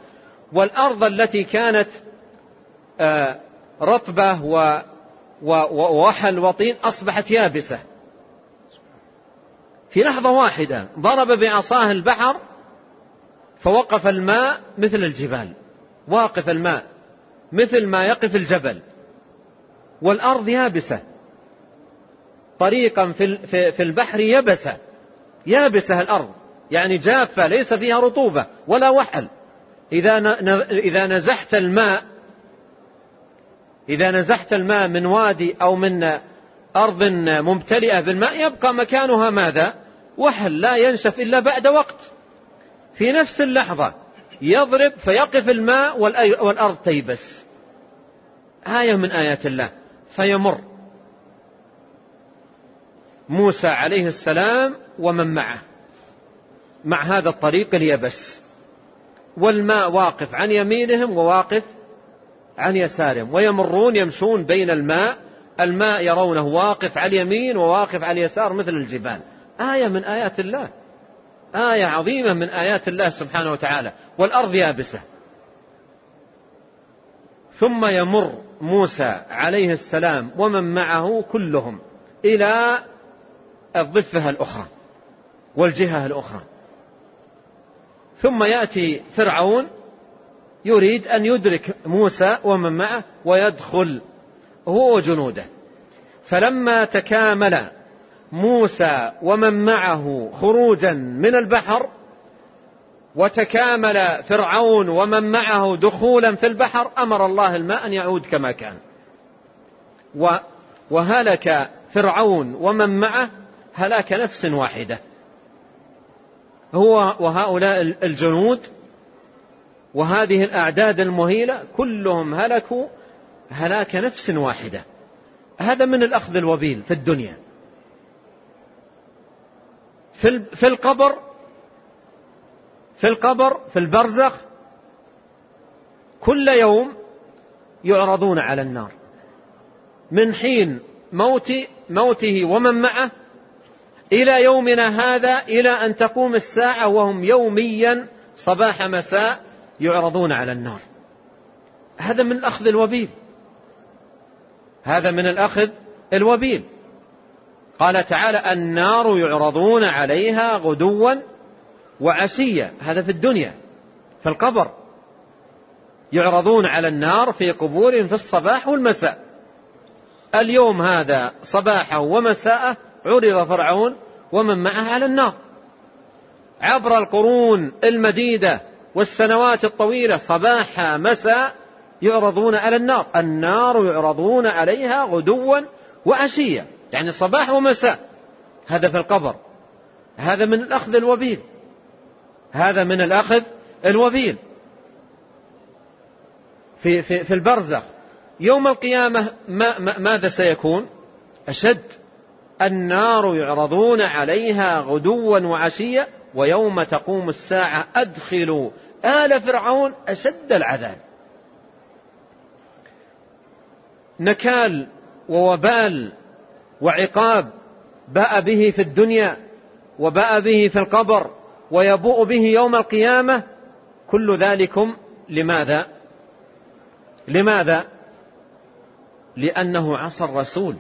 والأرض التي كانت آه، رطبة ووحل وطين أصبحت يابسة. في لحظة واحدة ضرب بعصاه البحر فوقف الماء مثل الجبال. واقف الماء مثل ما يقف الجبل. والأرض يابسة. طريقا في البحر يبسة. يابسة الأرض. يعني جافة ليس فيها رطوبة ولا وحل. إذا نزحت الماء إذا نزحت الماء من وادي أو من أرض ممتلئة بالماء يبقى مكانها ماذا؟ وحل لا ينشف إلا بعد وقت. في نفس اللحظة يضرب فيقف الماء والأرض تيبس. آية من آيات الله فيمر. موسى عليه السلام ومن معه. مع هذا الطريق اليبس. والماء واقف عن يمينهم وواقف عن يسارهم. ويمرون يمشون بين الماء. الماء يرونه واقف على اليمين وواقف على اليسار مثل الجبال. آية من آيات الله. آية عظيمة من آيات الله سبحانه وتعالى. والأرض يابسة. ثم يمر موسى عليه السلام ومن معه كلهم إلى الضفة الأخرى والجهة الأخرى. ثم يأتي فرعون يريد أن يدرك موسى ومن معه ويدخل هو وجنوده. فلما تكامل موسى ومن معه خروجا من البحر وتكامل فرعون ومن معه دخولا في البحر أمر الله الماء أن يعود كما كان. وهلك فرعون ومن معه هلاك نفس واحدة. هو وهؤلاء الجنود وهذه الأعداد المهيلة كلهم هلكوا هلاك نفس واحدة. هذا من الأخذ الوبيل في الدنيا. في القبر في القبر في البرزخ كل يوم يعرضون على النار. من حين موت موته ومن معه إلى يومنا هذا إلى أن تقوم الساعة وهم يوميا صباح مساء يعرضون على النار. هذا من أخذ الوبيل. هذا من الأخذ الوبيل. قال تعالى النار يعرضون عليها غدوا وعشيا. هذا في الدنيا في القبر. يعرضون على النار في قبورهم في الصباح والمساء. اليوم هذا صباحه ومساءه عرض فرعون ومن معه على النار. عبر القرون المديدة والسنوات الطويلة صباح مساء يعرضون على النار. النار يعرضون عليها غدوا وعشيا. يعني صباح ومساء. هذا في القبر. هذا من الأخذ الوبيل. هذا من الأخذ الوبيل. في, في, في البرزخ. يوم القيامة ما ماذا سيكون؟ أشد. النار يعرضون عليها غدوا وعشيا ويوم تقوم الساعة أدخلوا آل فرعون أشد العذاب نكال ووبال وعقاب باء به في الدنيا وباء به في القبر ويبوء به يوم القيامة كل ذلكم لماذا؟ لماذا؟ لأنه عصى الرسول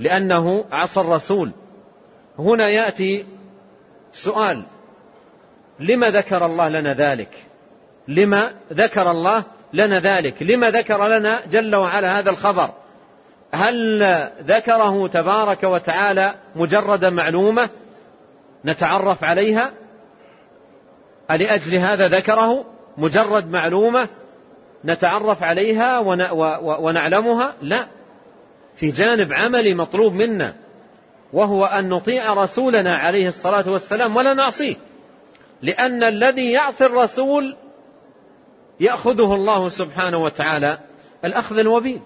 لأنه عصى الرسول. هنا يأتي سؤال. لما ذكر الله لنا ذلك؟ لما ذكر الله لنا ذلك؟ لما ذكر لنا جل وعلا هذا الخبر؟ هل ذكره تبارك وتعالى مجرد معلومة نتعرف عليها؟ ألأجل هذا ذكره مجرد معلومة نتعرف عليها ونعلمها؟ لا. في جانب عملي مطلوب منا وهو أن نطيع رسولنا عليه الصلاة والسلام ولا نعصيه لأن الذي يعصي الرسول يأخذه الله سبحانه وتعالى الأخذ الوبيل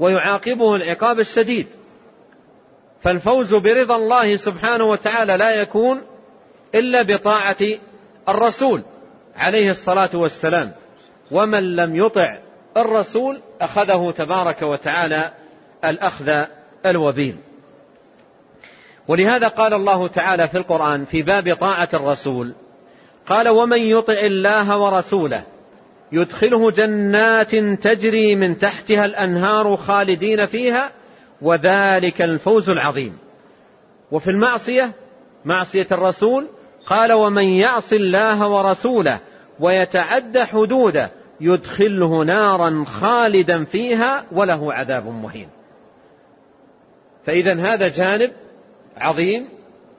ويعاقبه العقاب الشديد فالفوز برضا الله سبحانه وتعالى لا يكون إلا بطاعة الرسول عليه الصلاة والسلام ومن لم يطع الرسول أخذه تبارك وتعالى الأخذ الوبيل. ولهذا قال الله تعالى في القرآن في باب طاعة الرسول قال ومن يطع الله ورسوله يدخله جنات تجري من تحتها الأنهار خالدين فيها وذلك الفوز العظيم. وفي المعصية معصية الرسول قال ومن يعص الله ورسوله ويتعد حدوده يدخله نارا خالدا فيها وله عذاب مهين. فإذا هذا جانب عظيم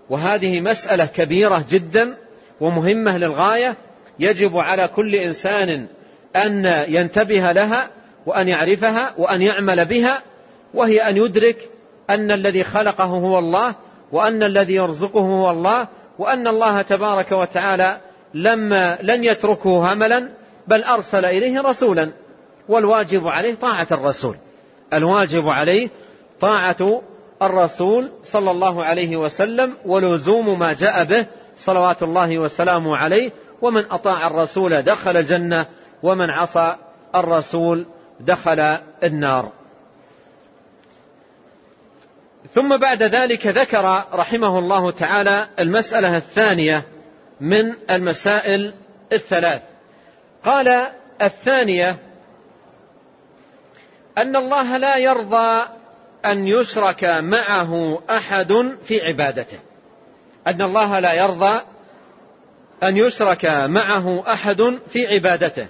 وهذه مسألة كبيرة جدا ومهمة للغاية. يجب على كل إنسان أن ينتبه لها وأن يعرفها وأن يعمل بها وهي أن يدرك أن الذي خلقه هو الله وأن الذي يرزقه هو الله وأن الله تبارك وتعالى لما لن يتركه هملا بل أرسل إليه رسولا والواجب عليه طاعة الرسول. الواجب عليه طاعة الرسول صلى الله عليه وسلم ولزوم ما جاء به صلوات الله وسلامه عليه. ومن أطاع الرسول دخل الجنة ومن عصى الرسول دخل النار. ثم بعد ذلك ذكر رحمه الله تعالى المسألة الثانية من المسائل الثلاث. قال الثانية أن الله لا يرضى أن يشرك معه أحد في عبادته. أن الله لا يرضى أن يشرك معه أحد في عبادته.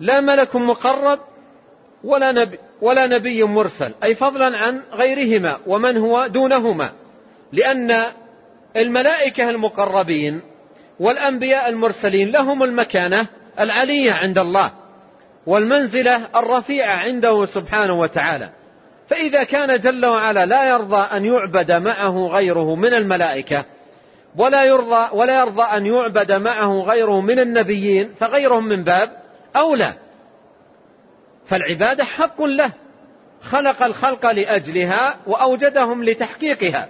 لا ملك مقرب ولا نبي, ولا نبي مرسل أي فضلا عن غيرهما ومن هو دونهما. لأن الملائكة المقربين والأنبياء المرسلين لهم المكانة العلية عند الله والمنزلة الرفيعة عنده سبحانه وتعالى. فإذا كان جل وعلا لا يرضى أن يعبد معه غيره من الملائكة ولا يرضى ولا يرضى أن يعبد معه غيره من النبيين فغيرهم من باب أولى. فالعبادة حق له. خلق الخلق لأجلها وأوجدهم لتحقيقها.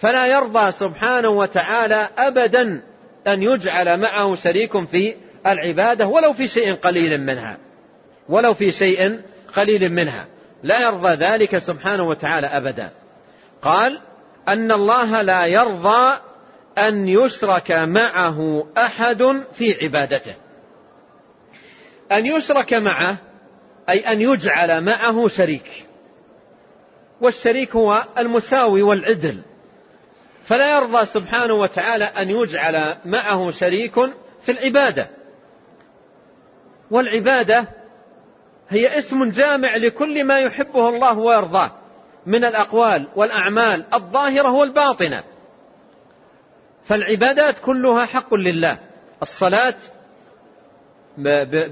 فلا يرضى سبحانه وتعالى أبدا أن يجعل معه شريك في العبادة ولو في شيء قليل منها ولو في شيء قليل منها. لا يرضى ذلك سبحانه وتعالى أبدا. قال أن الله لا يرضى أن يشرك معه أحد في عبادته. أن يشرك معه أي أن يجعل معه شريك. والشريك هو المساوي والعدل. فلا يرضى سبحانه وتعالى أن يجعل معه شريك في العبادة. والعبادة هي اسم جامع لكل ما يحبه الله ويرضاه من الأقوال والأعمال الظاهرة والباطنة. فالعبادات كلها حق لله. الصلاة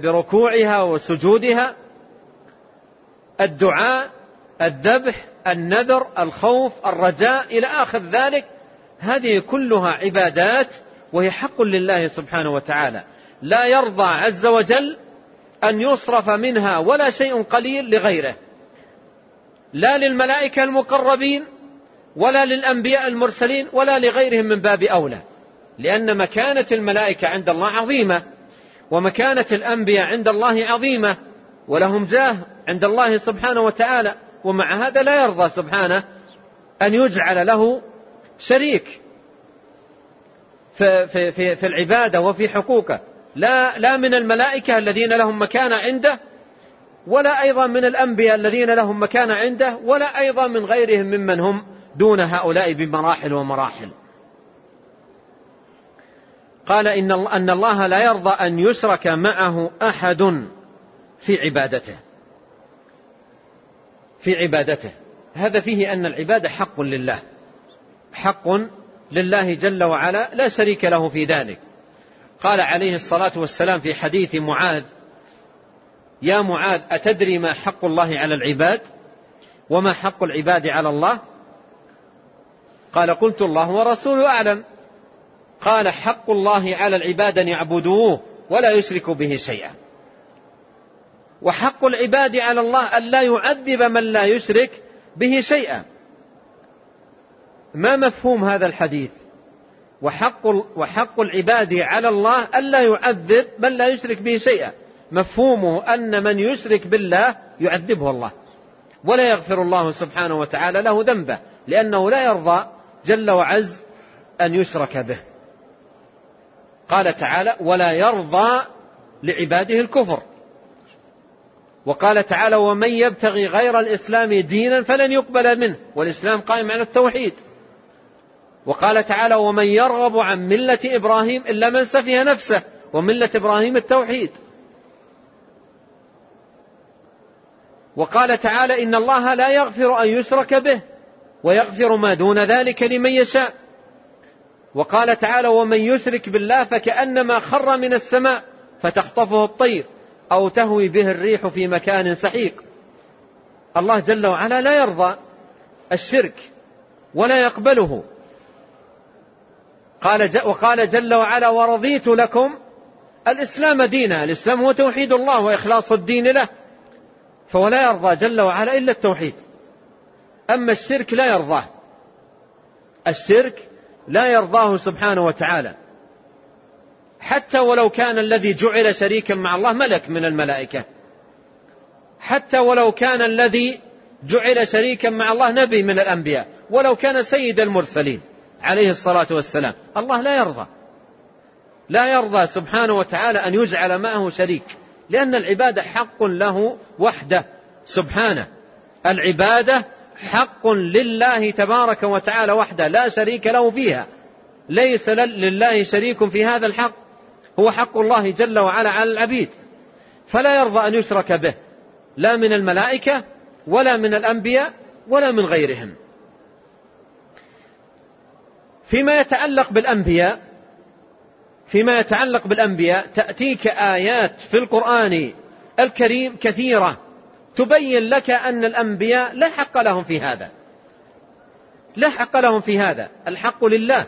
بركوعها وسجودها الدعاء الذبح النذر الخوف الرجاء إلى آخر ذلك. هذه كلها عبادات وهي حق لله سبحانه وتعالى. لا يرضى عز وجل أن يصرف منها ولا شيء قليل لغيره. لا للملائكة المقربين ولا للأنبياء المرسلين ولا لغيرهم من باب أولى. لأن مكانة الملائكة عند الله عظيمة ومكانة الأنبياء عند الله عظيمة ولهم جاه عند الله سبحانه وتعالى. ومع هذا لا يرضى سبحانه أن يجعل له شريك في, في, في, العبادة وفي حقوقه. لا, لا من الملائكة الذين لهم مكانة عنده ولا أيضا من الأنبياء الذين لهم مكانة عنده ولا أيضا من غيرهم ممن هم دون هؤلاء بمراحل ومراحل. قال إن أن الله لا يرضى أن يشرك معه أحد في عبادته. في عبادته. هذا فيه أن العبادة حق لله. حق لله جل وعلا لا شريك له في ذلك. قال عليه الصلاة والسلام في حديث معاذ يا معاذ أتدري ما حق الله على العباد وما حق العباد على الله؟ قال قلت الله ورسوله أعلم. قال حق الله على العباد أن يعبدوه ولا يشركوا به شيئا. وحق العباد على الله أن لا يعذب من لا يشرك به شيئا. ما مفهوم هذا الحديث؟ وحق, وحق العباد على الله ألا يعذب من لا يشرك به شيئا. مفهومه أن من يشرك بالله يعذبه الله. ولا يغفر الله سبحانه وتعالى له ذنبه لأنه لا يرضى جل وعز أن يشرك به. قال تعالى ولا يرضى لعباده الكفر وقال تعالى ومن يبتغي غير الإسلام دينا فلن يقبل منه والإسلام قائم على التوحيد. وقال تعالى ومن يرغب عن ملة إبراهيم إلا من سفه نفسه وملة إبراهيم التوحيد. وقال تعالى إن الله لا يغفر أن يشرك به ويغفر ما دون ذلك لمن يشاء. وقال تعالى ومن يشرك بالله فكأنما خر من السماء فتخطفه الطير أو تهوي به الريح في مكان سحيق. الله جل وعلا لا يرضى الشرك ولا يقبله. قال وقال جل وعلا ورضيت لكم الإسلام دينا الإسلام هو توحيد الله وإخلاص الدين له. فهو لا يرضى جل وعلا إلا التوحيد. أما الشرك لا يرضاه. الشرك لا يرضاه سبحانه وتعالى. حتى ولو كان الذي جعل شريكا مع الله ملك من الملائكة. حتى ولو كان الذي جعل شريكا مع الله نبي من الأنبياء. ولو كان سيد المرسلين. عليه الصلاة والسلام. الله لا يرضى. لا يرضى سبحانه وتعالى أن يجعل معه شريك. لأن العبادة حق له وحده. سبحانه. العبادة حق لله تبارك وتعالى وحده. لا شريك له فيها. ليس لله شريك في هذا الحق. هو حق الله جل وعلا على العبيد. فلا يرضى أن يشرك به. لا من الملائكة ولا من الأنبياء ولا من غيرهم. فيما يتعلق بالأنبياء فيما يتعلق بالأنبياء تأتيك آيات في القرآن الكريم كثيرة تبين لك أن الأنبياء لا حق لهم في هذا. لا حق لهم في هذا. الحق لله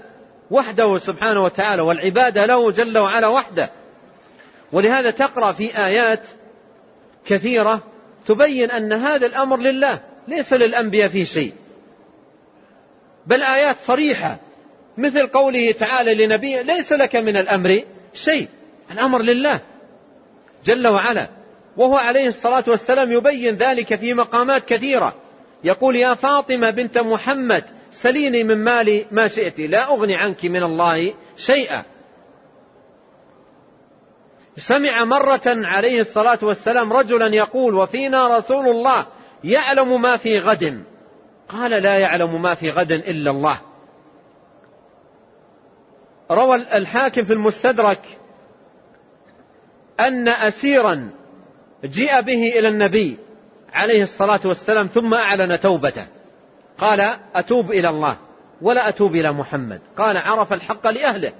وحده سبحانه وتعالى والعبادة له جل وعلا وحده. ولهذا تقرأ في آيات كثيرة تبين أن هذا الأمر لله ليس للأنبياء فيه شيء. بل آيات صريحة مثل قوله تعالى لنبيه ليس لك من الأمر شيء الأمر لله جل وعلا. وهو عليه الصلاة والسلام يبين ذلك في مقامات كثيرة. يقول يا فاطمة بنت محمد سليني من مالي ما شئت لا أغني عنك من الله شيئا. سمع مرة عليه الصلاة والسلام رجلا يقول وفينا رسول الله يعلم ما في غد. قال لا يعلم ما في غد إلا الله. روى الحاكم في المستدرك أن أسيرا جيء به إلى النبي عليه الصلاة والسلام ثم أعلن توبته. قال أتوب إلى الله ولا أتوب إلى محمد. قال عرف الحق لأهله.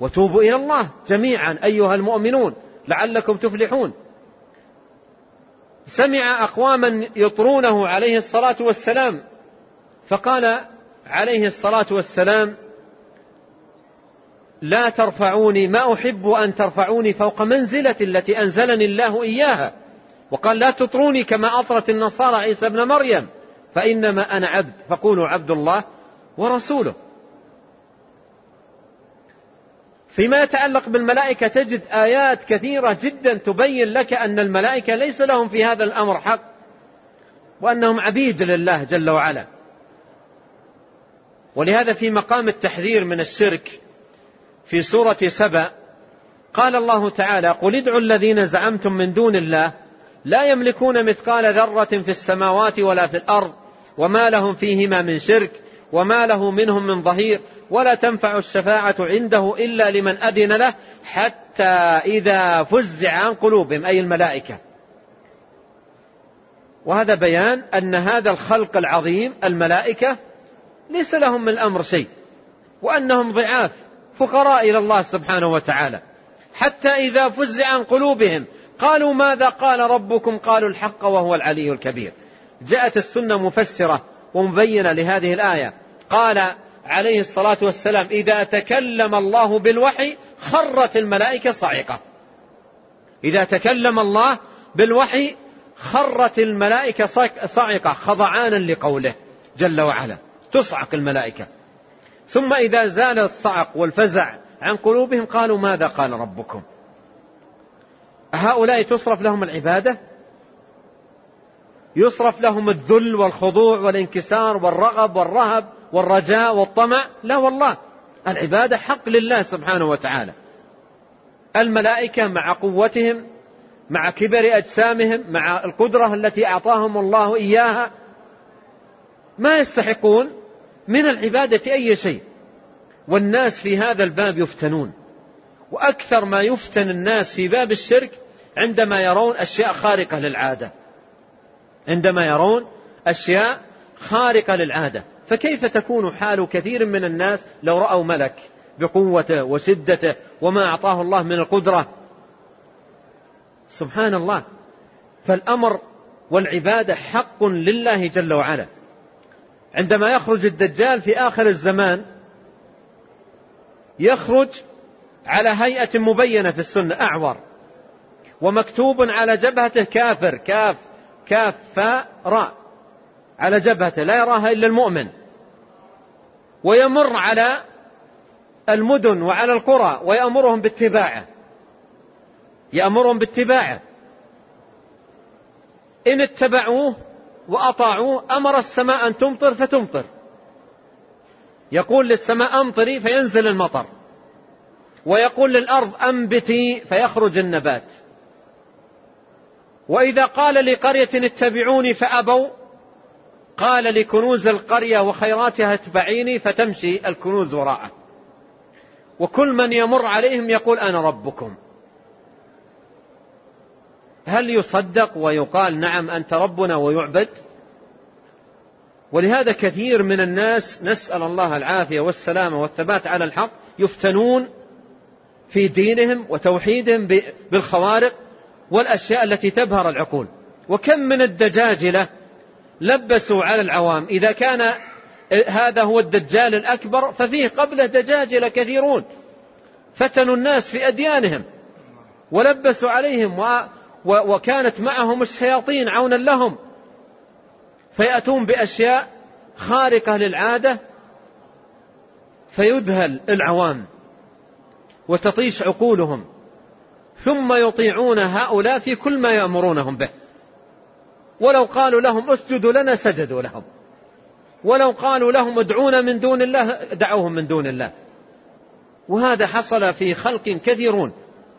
وتوبوا إلى الله جميعا أيها المؤمنون لعلكم تفلحون. سمع أقواما يطرونه عليه الصلاة والسلام فقال عليه الصلاة والسلام لا ترفعوني ما أحب أن ترفعوني فوق منزلة التي أنزلني الله إياها. وقال لا تطروني كما أطرت النصارى عيسى ابن مريم فإنما أنا عبد فقولوا عبد الله ورسوله. فيما يتعلق بالملائكة تجد آيات كثيرة جدا تبين لك أن الملائكة ليس لهم في هذا الأمر حق وأنهم عبيد لله جل وعلا. ولهذا في مقام التحذير من الشرك في سورة سبأ قال الله تعالى قل ادعوا الذين زعمتم من دون الله لا يملكون مثقال ذرة في السماوات ولا في الأرض وما لهم فيهما من شرك وما له منهم من ظهير ولا تنفع الشفاعة عنده إلا لمن أذن له حتى إذا فزع عن قلوبهم أي الملائكة. وهذا بيان أن هذا الخلق العظيم الملائكة ليس لهم من الأمر شيء وأنهم ضعاف. فقراء إلى الله سبحانه وتعالى. حتى إذا فزع عن قلوبهم قالوا ماذا قال ربكم؟ قالوا الحق وهو العلي الكبير. جاءت السنة مفسرة ومبينة لهذه الآية. قال عليه الصلاة والسلام إذا تكلم الله بالوحي خرت الملائكة صعقة إذا تكلم الله بالوحي خرت الملائكة صعقة خضعانا لقوله جل وعلا. تصعق الملائكة. ثم إذا زال الصعق والفزع عن قلوبهم قالوا ماذا قال ربكم؟ هؤلاء تصرف لهم العبادة؟ يصرف لهم الذل والخضوع والانكسار والرغب والرهب والرجاء والطمع؟ لا والله العبادة حق لله سبحانه وتعالى. الملائكة مع قوتهم مع كبر أجسامهم مع القدرة التي أعطاهم الله إياها ما يستحقون؟ من العبادة أي شيء. والناس في هذا الباب يفتنون. وأكثر ما يفتن الناس في باب الشرك عندما يرون أشياء خارقة للعادة. عندما يرون أشياء خارقة للعادة. فكيف تكون حال كثير من الناس لو رأوا ملك بقوته وشدته وما أعطاه الله من القدرة؟ سبحان الله. فالأمر والعبادة حق لله جل وعلا. عندما يخرج الدجال في آخر الزمان يخرج على هيئة مبينة في السنة أعور ومكتوب على جبهته كافر كاف كاف راء على جبهته لا يراها إلا المؤمن ويمر على المدن وعلى القرى ويأمرهم باتباعه يأمرهم باتباعه. إن اتبعوه وأطاعوه أمر السماء أن تمطر فتمطر. يقول للسماء أمطري فينزل المطر. ويقول للأرض أنبتي فيخرج النبات. وإذا قال لقرية اتبعوني فأبوا. قال لكنوز القرية وخيراتها اتبعيني فتمشي الكنوز وراءه. وكل من يمر عليهم يقول أنا ربكم. هل يصدق ويقال نعم أنت ربنا ويعبد؟ ولهذا كثير من الناس نسأل الله العافية والسلامة والثبات على الحق يفتنون في دينهم وتوحيدهم بالخوارق والأشياء التي تبهر العقول. وكم من الدجاجلة لبسوا على العوام. إذا كان هذا هو الدجال الأكبر ففيه قبله دجاجلة كثيرون. فتنوا الناس في أديانهم. ولبسوا عليهم. وكانت معهم الشياطين عونا لهم. فيأتون بأشياء خارقة للعادة فيذهل العوام وتطيش عقولهم ثم يطيعون هؤلاء في كل ما يأمرونهم به. ولو قالوا لهم اسجدوا لنا سجدوا لهم. ولو قالوا لهم ادعونا من دون الله دعوهم من دون الله. وهذا حصل في خلق كثيرون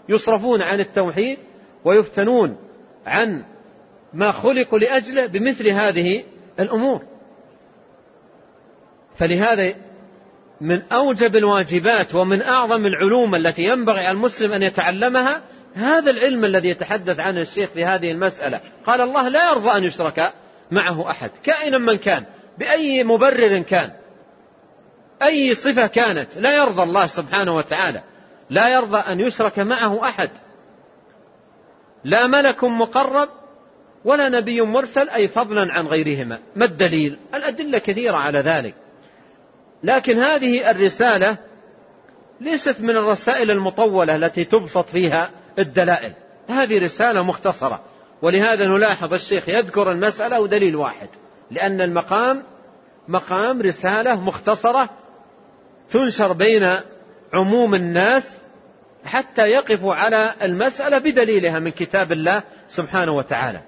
يصرفون عن التوحيد ويفتنون عن ما خلقوا لأجله بمثل هذه الأمور. فلهذا من أوجب الواجبات ومن أعظم العلوم التي ينبغي على المسلم أن يتعلمها هذا العلم الذي يتحدث عنه الشيخ في هذه المسألة. قال الله لا يرضى أن يشرك معه أحد كائنا من كان بأي مبرر كان أي صفة كانت لا يرضى الله سبحانه وتعالى لا يرضى أن يشرك معه أحد. لا ملك مقرب ولا نبي مرسل أي فضلا عن غيرهما. ما الدليل؟ الأدلة كثيرة على ذلك. لكن هذه الرسالة ليست من الرسائل المطولة التي تبسط فيها الدلائل. هذه رسالة مختصرة. ولهذا نلاحظ الشيخ يذكر المسألة ودليل واحد لأن المقام مقام رسالة مختصرة تنشر بين عموم الناس حتى يقفوا على المسألة بدليلها من كتاب الله سبحانه وتعالى.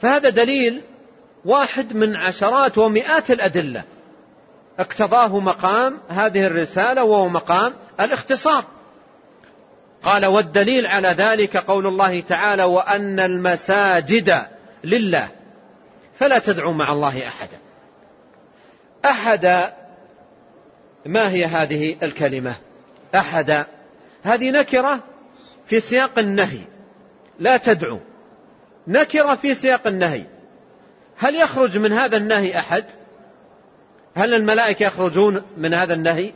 فهذا دليل واحد من عشرات ومئات الأدلة. اقتضاه مقام هذه الرسالة وهو مقام الاختصار. قال والدليل على ذلك قول الله تعالى وأن المساجد لله. فلا تدعوا مع الله أحدا. أحد ما هي هذه الكلمة؟ أحد هذه نكرة في سياق النهي لا تدعو. نكرة في سياق النهي. هل يخرج من هذا النهي أحد؟ هل الملائكة يخرجون من هذا النهي؟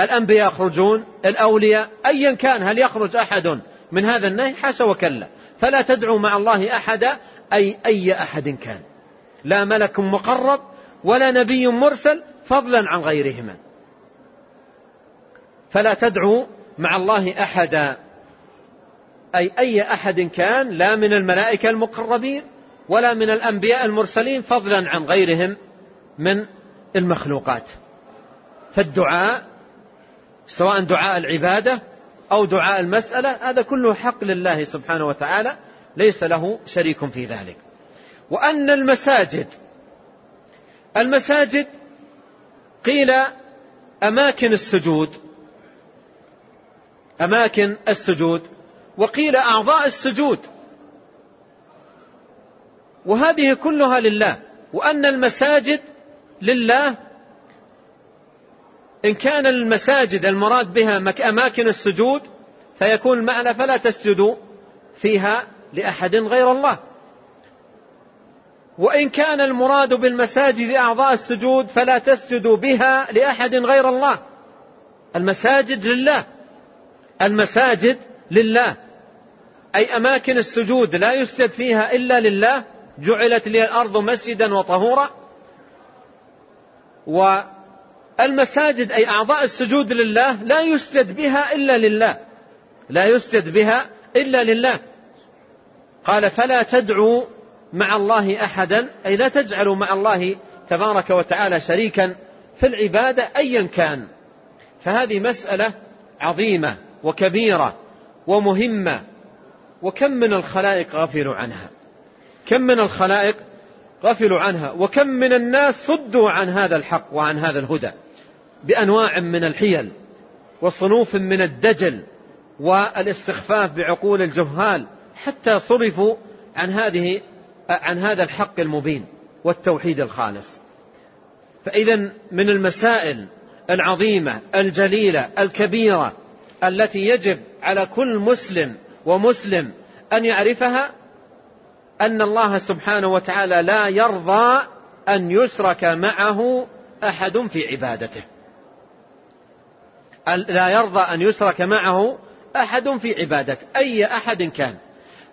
الأنبياء يخرجون؟ الأولياء؟ أيا كان هل يخرج أحد من هذا النهي؟ حاشا وكلا. فلا تدعوا مع الله أحدا أي أي أحد كان. لا ملك مقرب ولا نبي مرسل فضلا عن غيرهما. فلا تدعو مع الله أحدا أي أي أحد كان لا من الملائكة المقربين ولا من الأنبياء المرسلين فضلا عن غيرهم من المخلوقات. فالدعاء سواء دعاء العبادة أو دعاء المسألة هذا كله حق لله سبحانه وتعالى ليس له شريك في ذلك. وأن المساجد المساجد قيل أماكن السجود. أماكن السجود وقيل أعضاء السجود. وهذه كلها لله وأن المساجد لله. إن كان المساجد المراد بها أماكن السجود فيكون المعنى فلا تسجدوا فيها لأحد غير الله. وإن كان المراد بالمساجد أعضاء السجود فلا تسجدوا بها لأحد غير الله. المساجد لله. المساجد لله. أي أماكن السجود لا يسجد فيها إلا لله. جعلت لي الأرض مسجدا وطهورا. والمساجد أي أعضاء السجود لله لا يسجد بها إلا لله. لا يسجد بها إلا لله. قال فلا تدعوا مع الله أحدا. أي لا تجعلوا مع الله تبارك وتعالى شريكا في العبادة أيا كان. فهذه مسألة عظيمة. وكبيرة ومهمة. وكم من الخلائق غفلوا عنها؟ كم من الخلائق غفلوا عنها؟ وكم من الناس صدوا عن هذا الحق وعن هذا الهدى بأنواع من الحيل وصنوف من الدجل والاستخفاف بعقول الجهال حتى صرفوا عن هذه عن هذا الحق المبين والتوحيد الخالص. فإذا من المسائل العظيمة الجليلة الكبيرة التي يجب على كل مسلم ومسلم أن يعرفها أن الله سبحانه وتعالى لا يرضى أن يشرك معه أحد في عبادته. لا يرضى أن يشرك معه أحد في عبادته. أي أحد كان.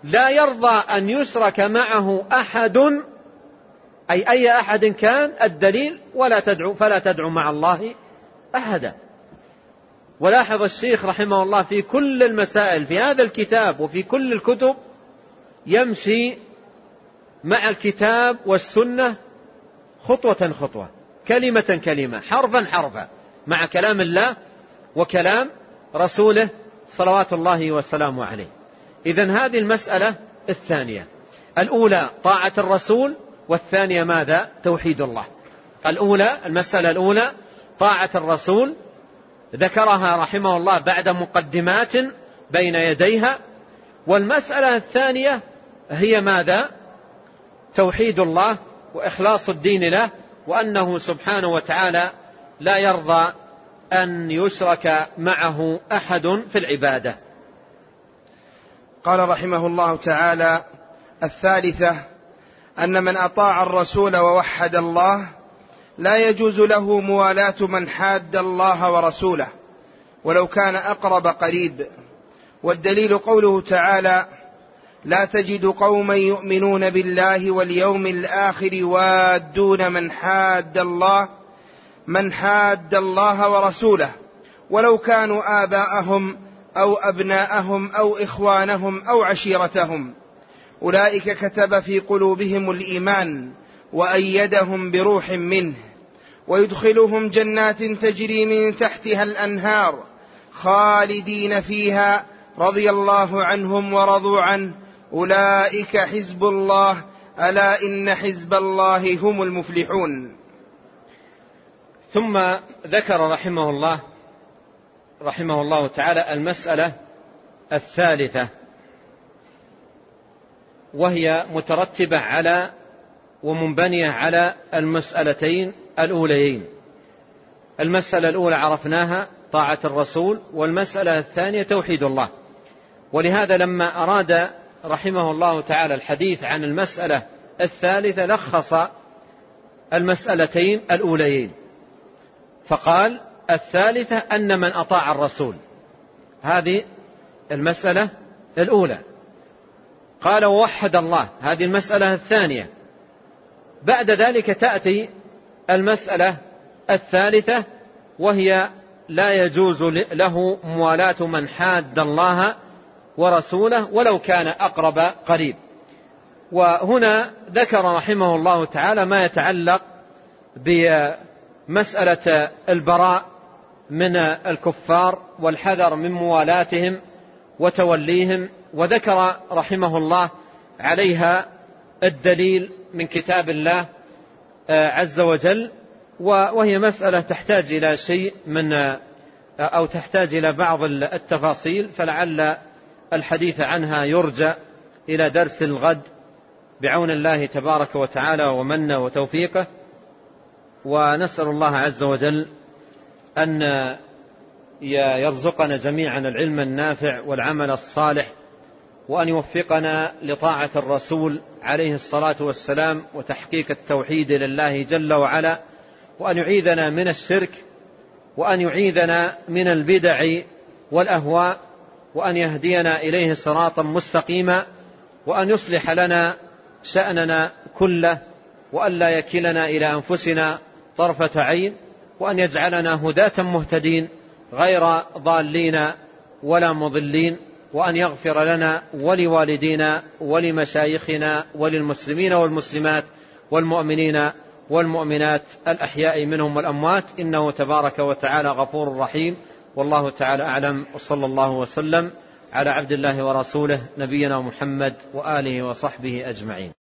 لا يرضى أن يشرك معه أحد أي أي أحد كان الدليل ولا تدعو فلا تدعو مع الله أحدا. ولاحظ الشيخ رحمه الله في كل المسائل في هذا الكتاب وفي كل الكتب يمشي مع الكتاب والسنة خطوة خطوة كلمة كلمة حرفا حرفا مع كلام الله وكلام رسوله صلوات الله وسلامه عليه. إذا هذه المسألة الثانية. الأولى طاعة الرسول والثانية ماذا؟ توحيد الله. الأولى المسألة الأولى طاعة الرسول ذكرها رحمه الله بعد مقدمات بين يديها. والمسألة الثانية هي ماذا؟ توحيد الله وإخلاص الدين له وأنه سبحانه وتعالى لا يرضى أن يشرك معه أحد في العبادة. قال رحمه الله تعالى الثالثة أن من أطاع الرسول ووحد الله لا يجوز له موالاة من حاد الله ورسوله ولو كان أقرب قريب. والدليل قوله تعالى لا تجد قوما يؤمنون بالله واليوم الآخر وادون من حاد الله من حاد الله ورسوله. ولو كانوا آباءهم أو أبناءهم أو إخوانهم أو عشيرتهم. أولئك كتب في قلوبهم الإيمان وأيدهم بروح منه. ويدخلهم جنات تجري من تحتها الأنهار خالدين فيها رضي الله عنهم ورضوا عنه. أولئك حزب الله ألا إن حزب الله هم المفلحون. ثم ذكر رحمه الله رحمه الله تعالى المسألة الثالثة وهي مترتبة على ومنبنية على المسألتين الأوليين. المسألة الأولى عرفناها طاعة الرسول والمسألة الثانية توحيد الله. ولهذا لما أراد رحمه الله تعالى الحديث عن المسألة الثالثة لخص المسألتين الأوليين. فقال الثالثة أن من أطاع الرسول. هذه المسألة الأولى. قال ووحد الله. هذه المسألة الثانية. بعد ذلك تأتي المسألة الثالثة وهي لا يجوز له موالاة من حاد الله ورسوله ولو كان أقرب قريب. وهنا ذكر رحمه الله تعالى ما يتعلق بمسألة البراء من الكفار والحذر من موالاتهم وتوليهم وذكر رحمه الله عليها الدليل من كتاب الله عز وجل وهي مسألة تحتاج إلى شيء من أو تحتاج إلى بعض التفاصيل فلعل الحديث عنها يرجى إلى درس الغد بعون الله تبارك وتعالى ومن وتوفيقه. ونسأل الله عز وجل أن يرزقنا جميعا العلم النافع والعمل الصالح وأن يوفقنا لطاعة الرسول عليه الصلاة والسلام وتحقيق التوحيد لله جل وعلا وأن يعيذنا من الشرك وأن يعيذنا من البدع والأهواء وأن يهدينا إليه صراطا مستقيما وأن يصلح لنا شأننا كله وأن لا يكلنا إلى أنفسنا طرفة عين وأن يجعلنا هداة مهتدين غير ضالين ولا مضلين. وأن يغفر لنا ولوالدينا ولمشايخنا وللمسلمين والمسلمات والمؤمنين والمؤمنات الأحياء منهم والأموات. إنه تبارك وتعالى غفور رحيم. والله تعالى أعلم. وصلى الله وسلم على عبد الله ورسوله نبينا محمد وآله وصحبه أجمعين.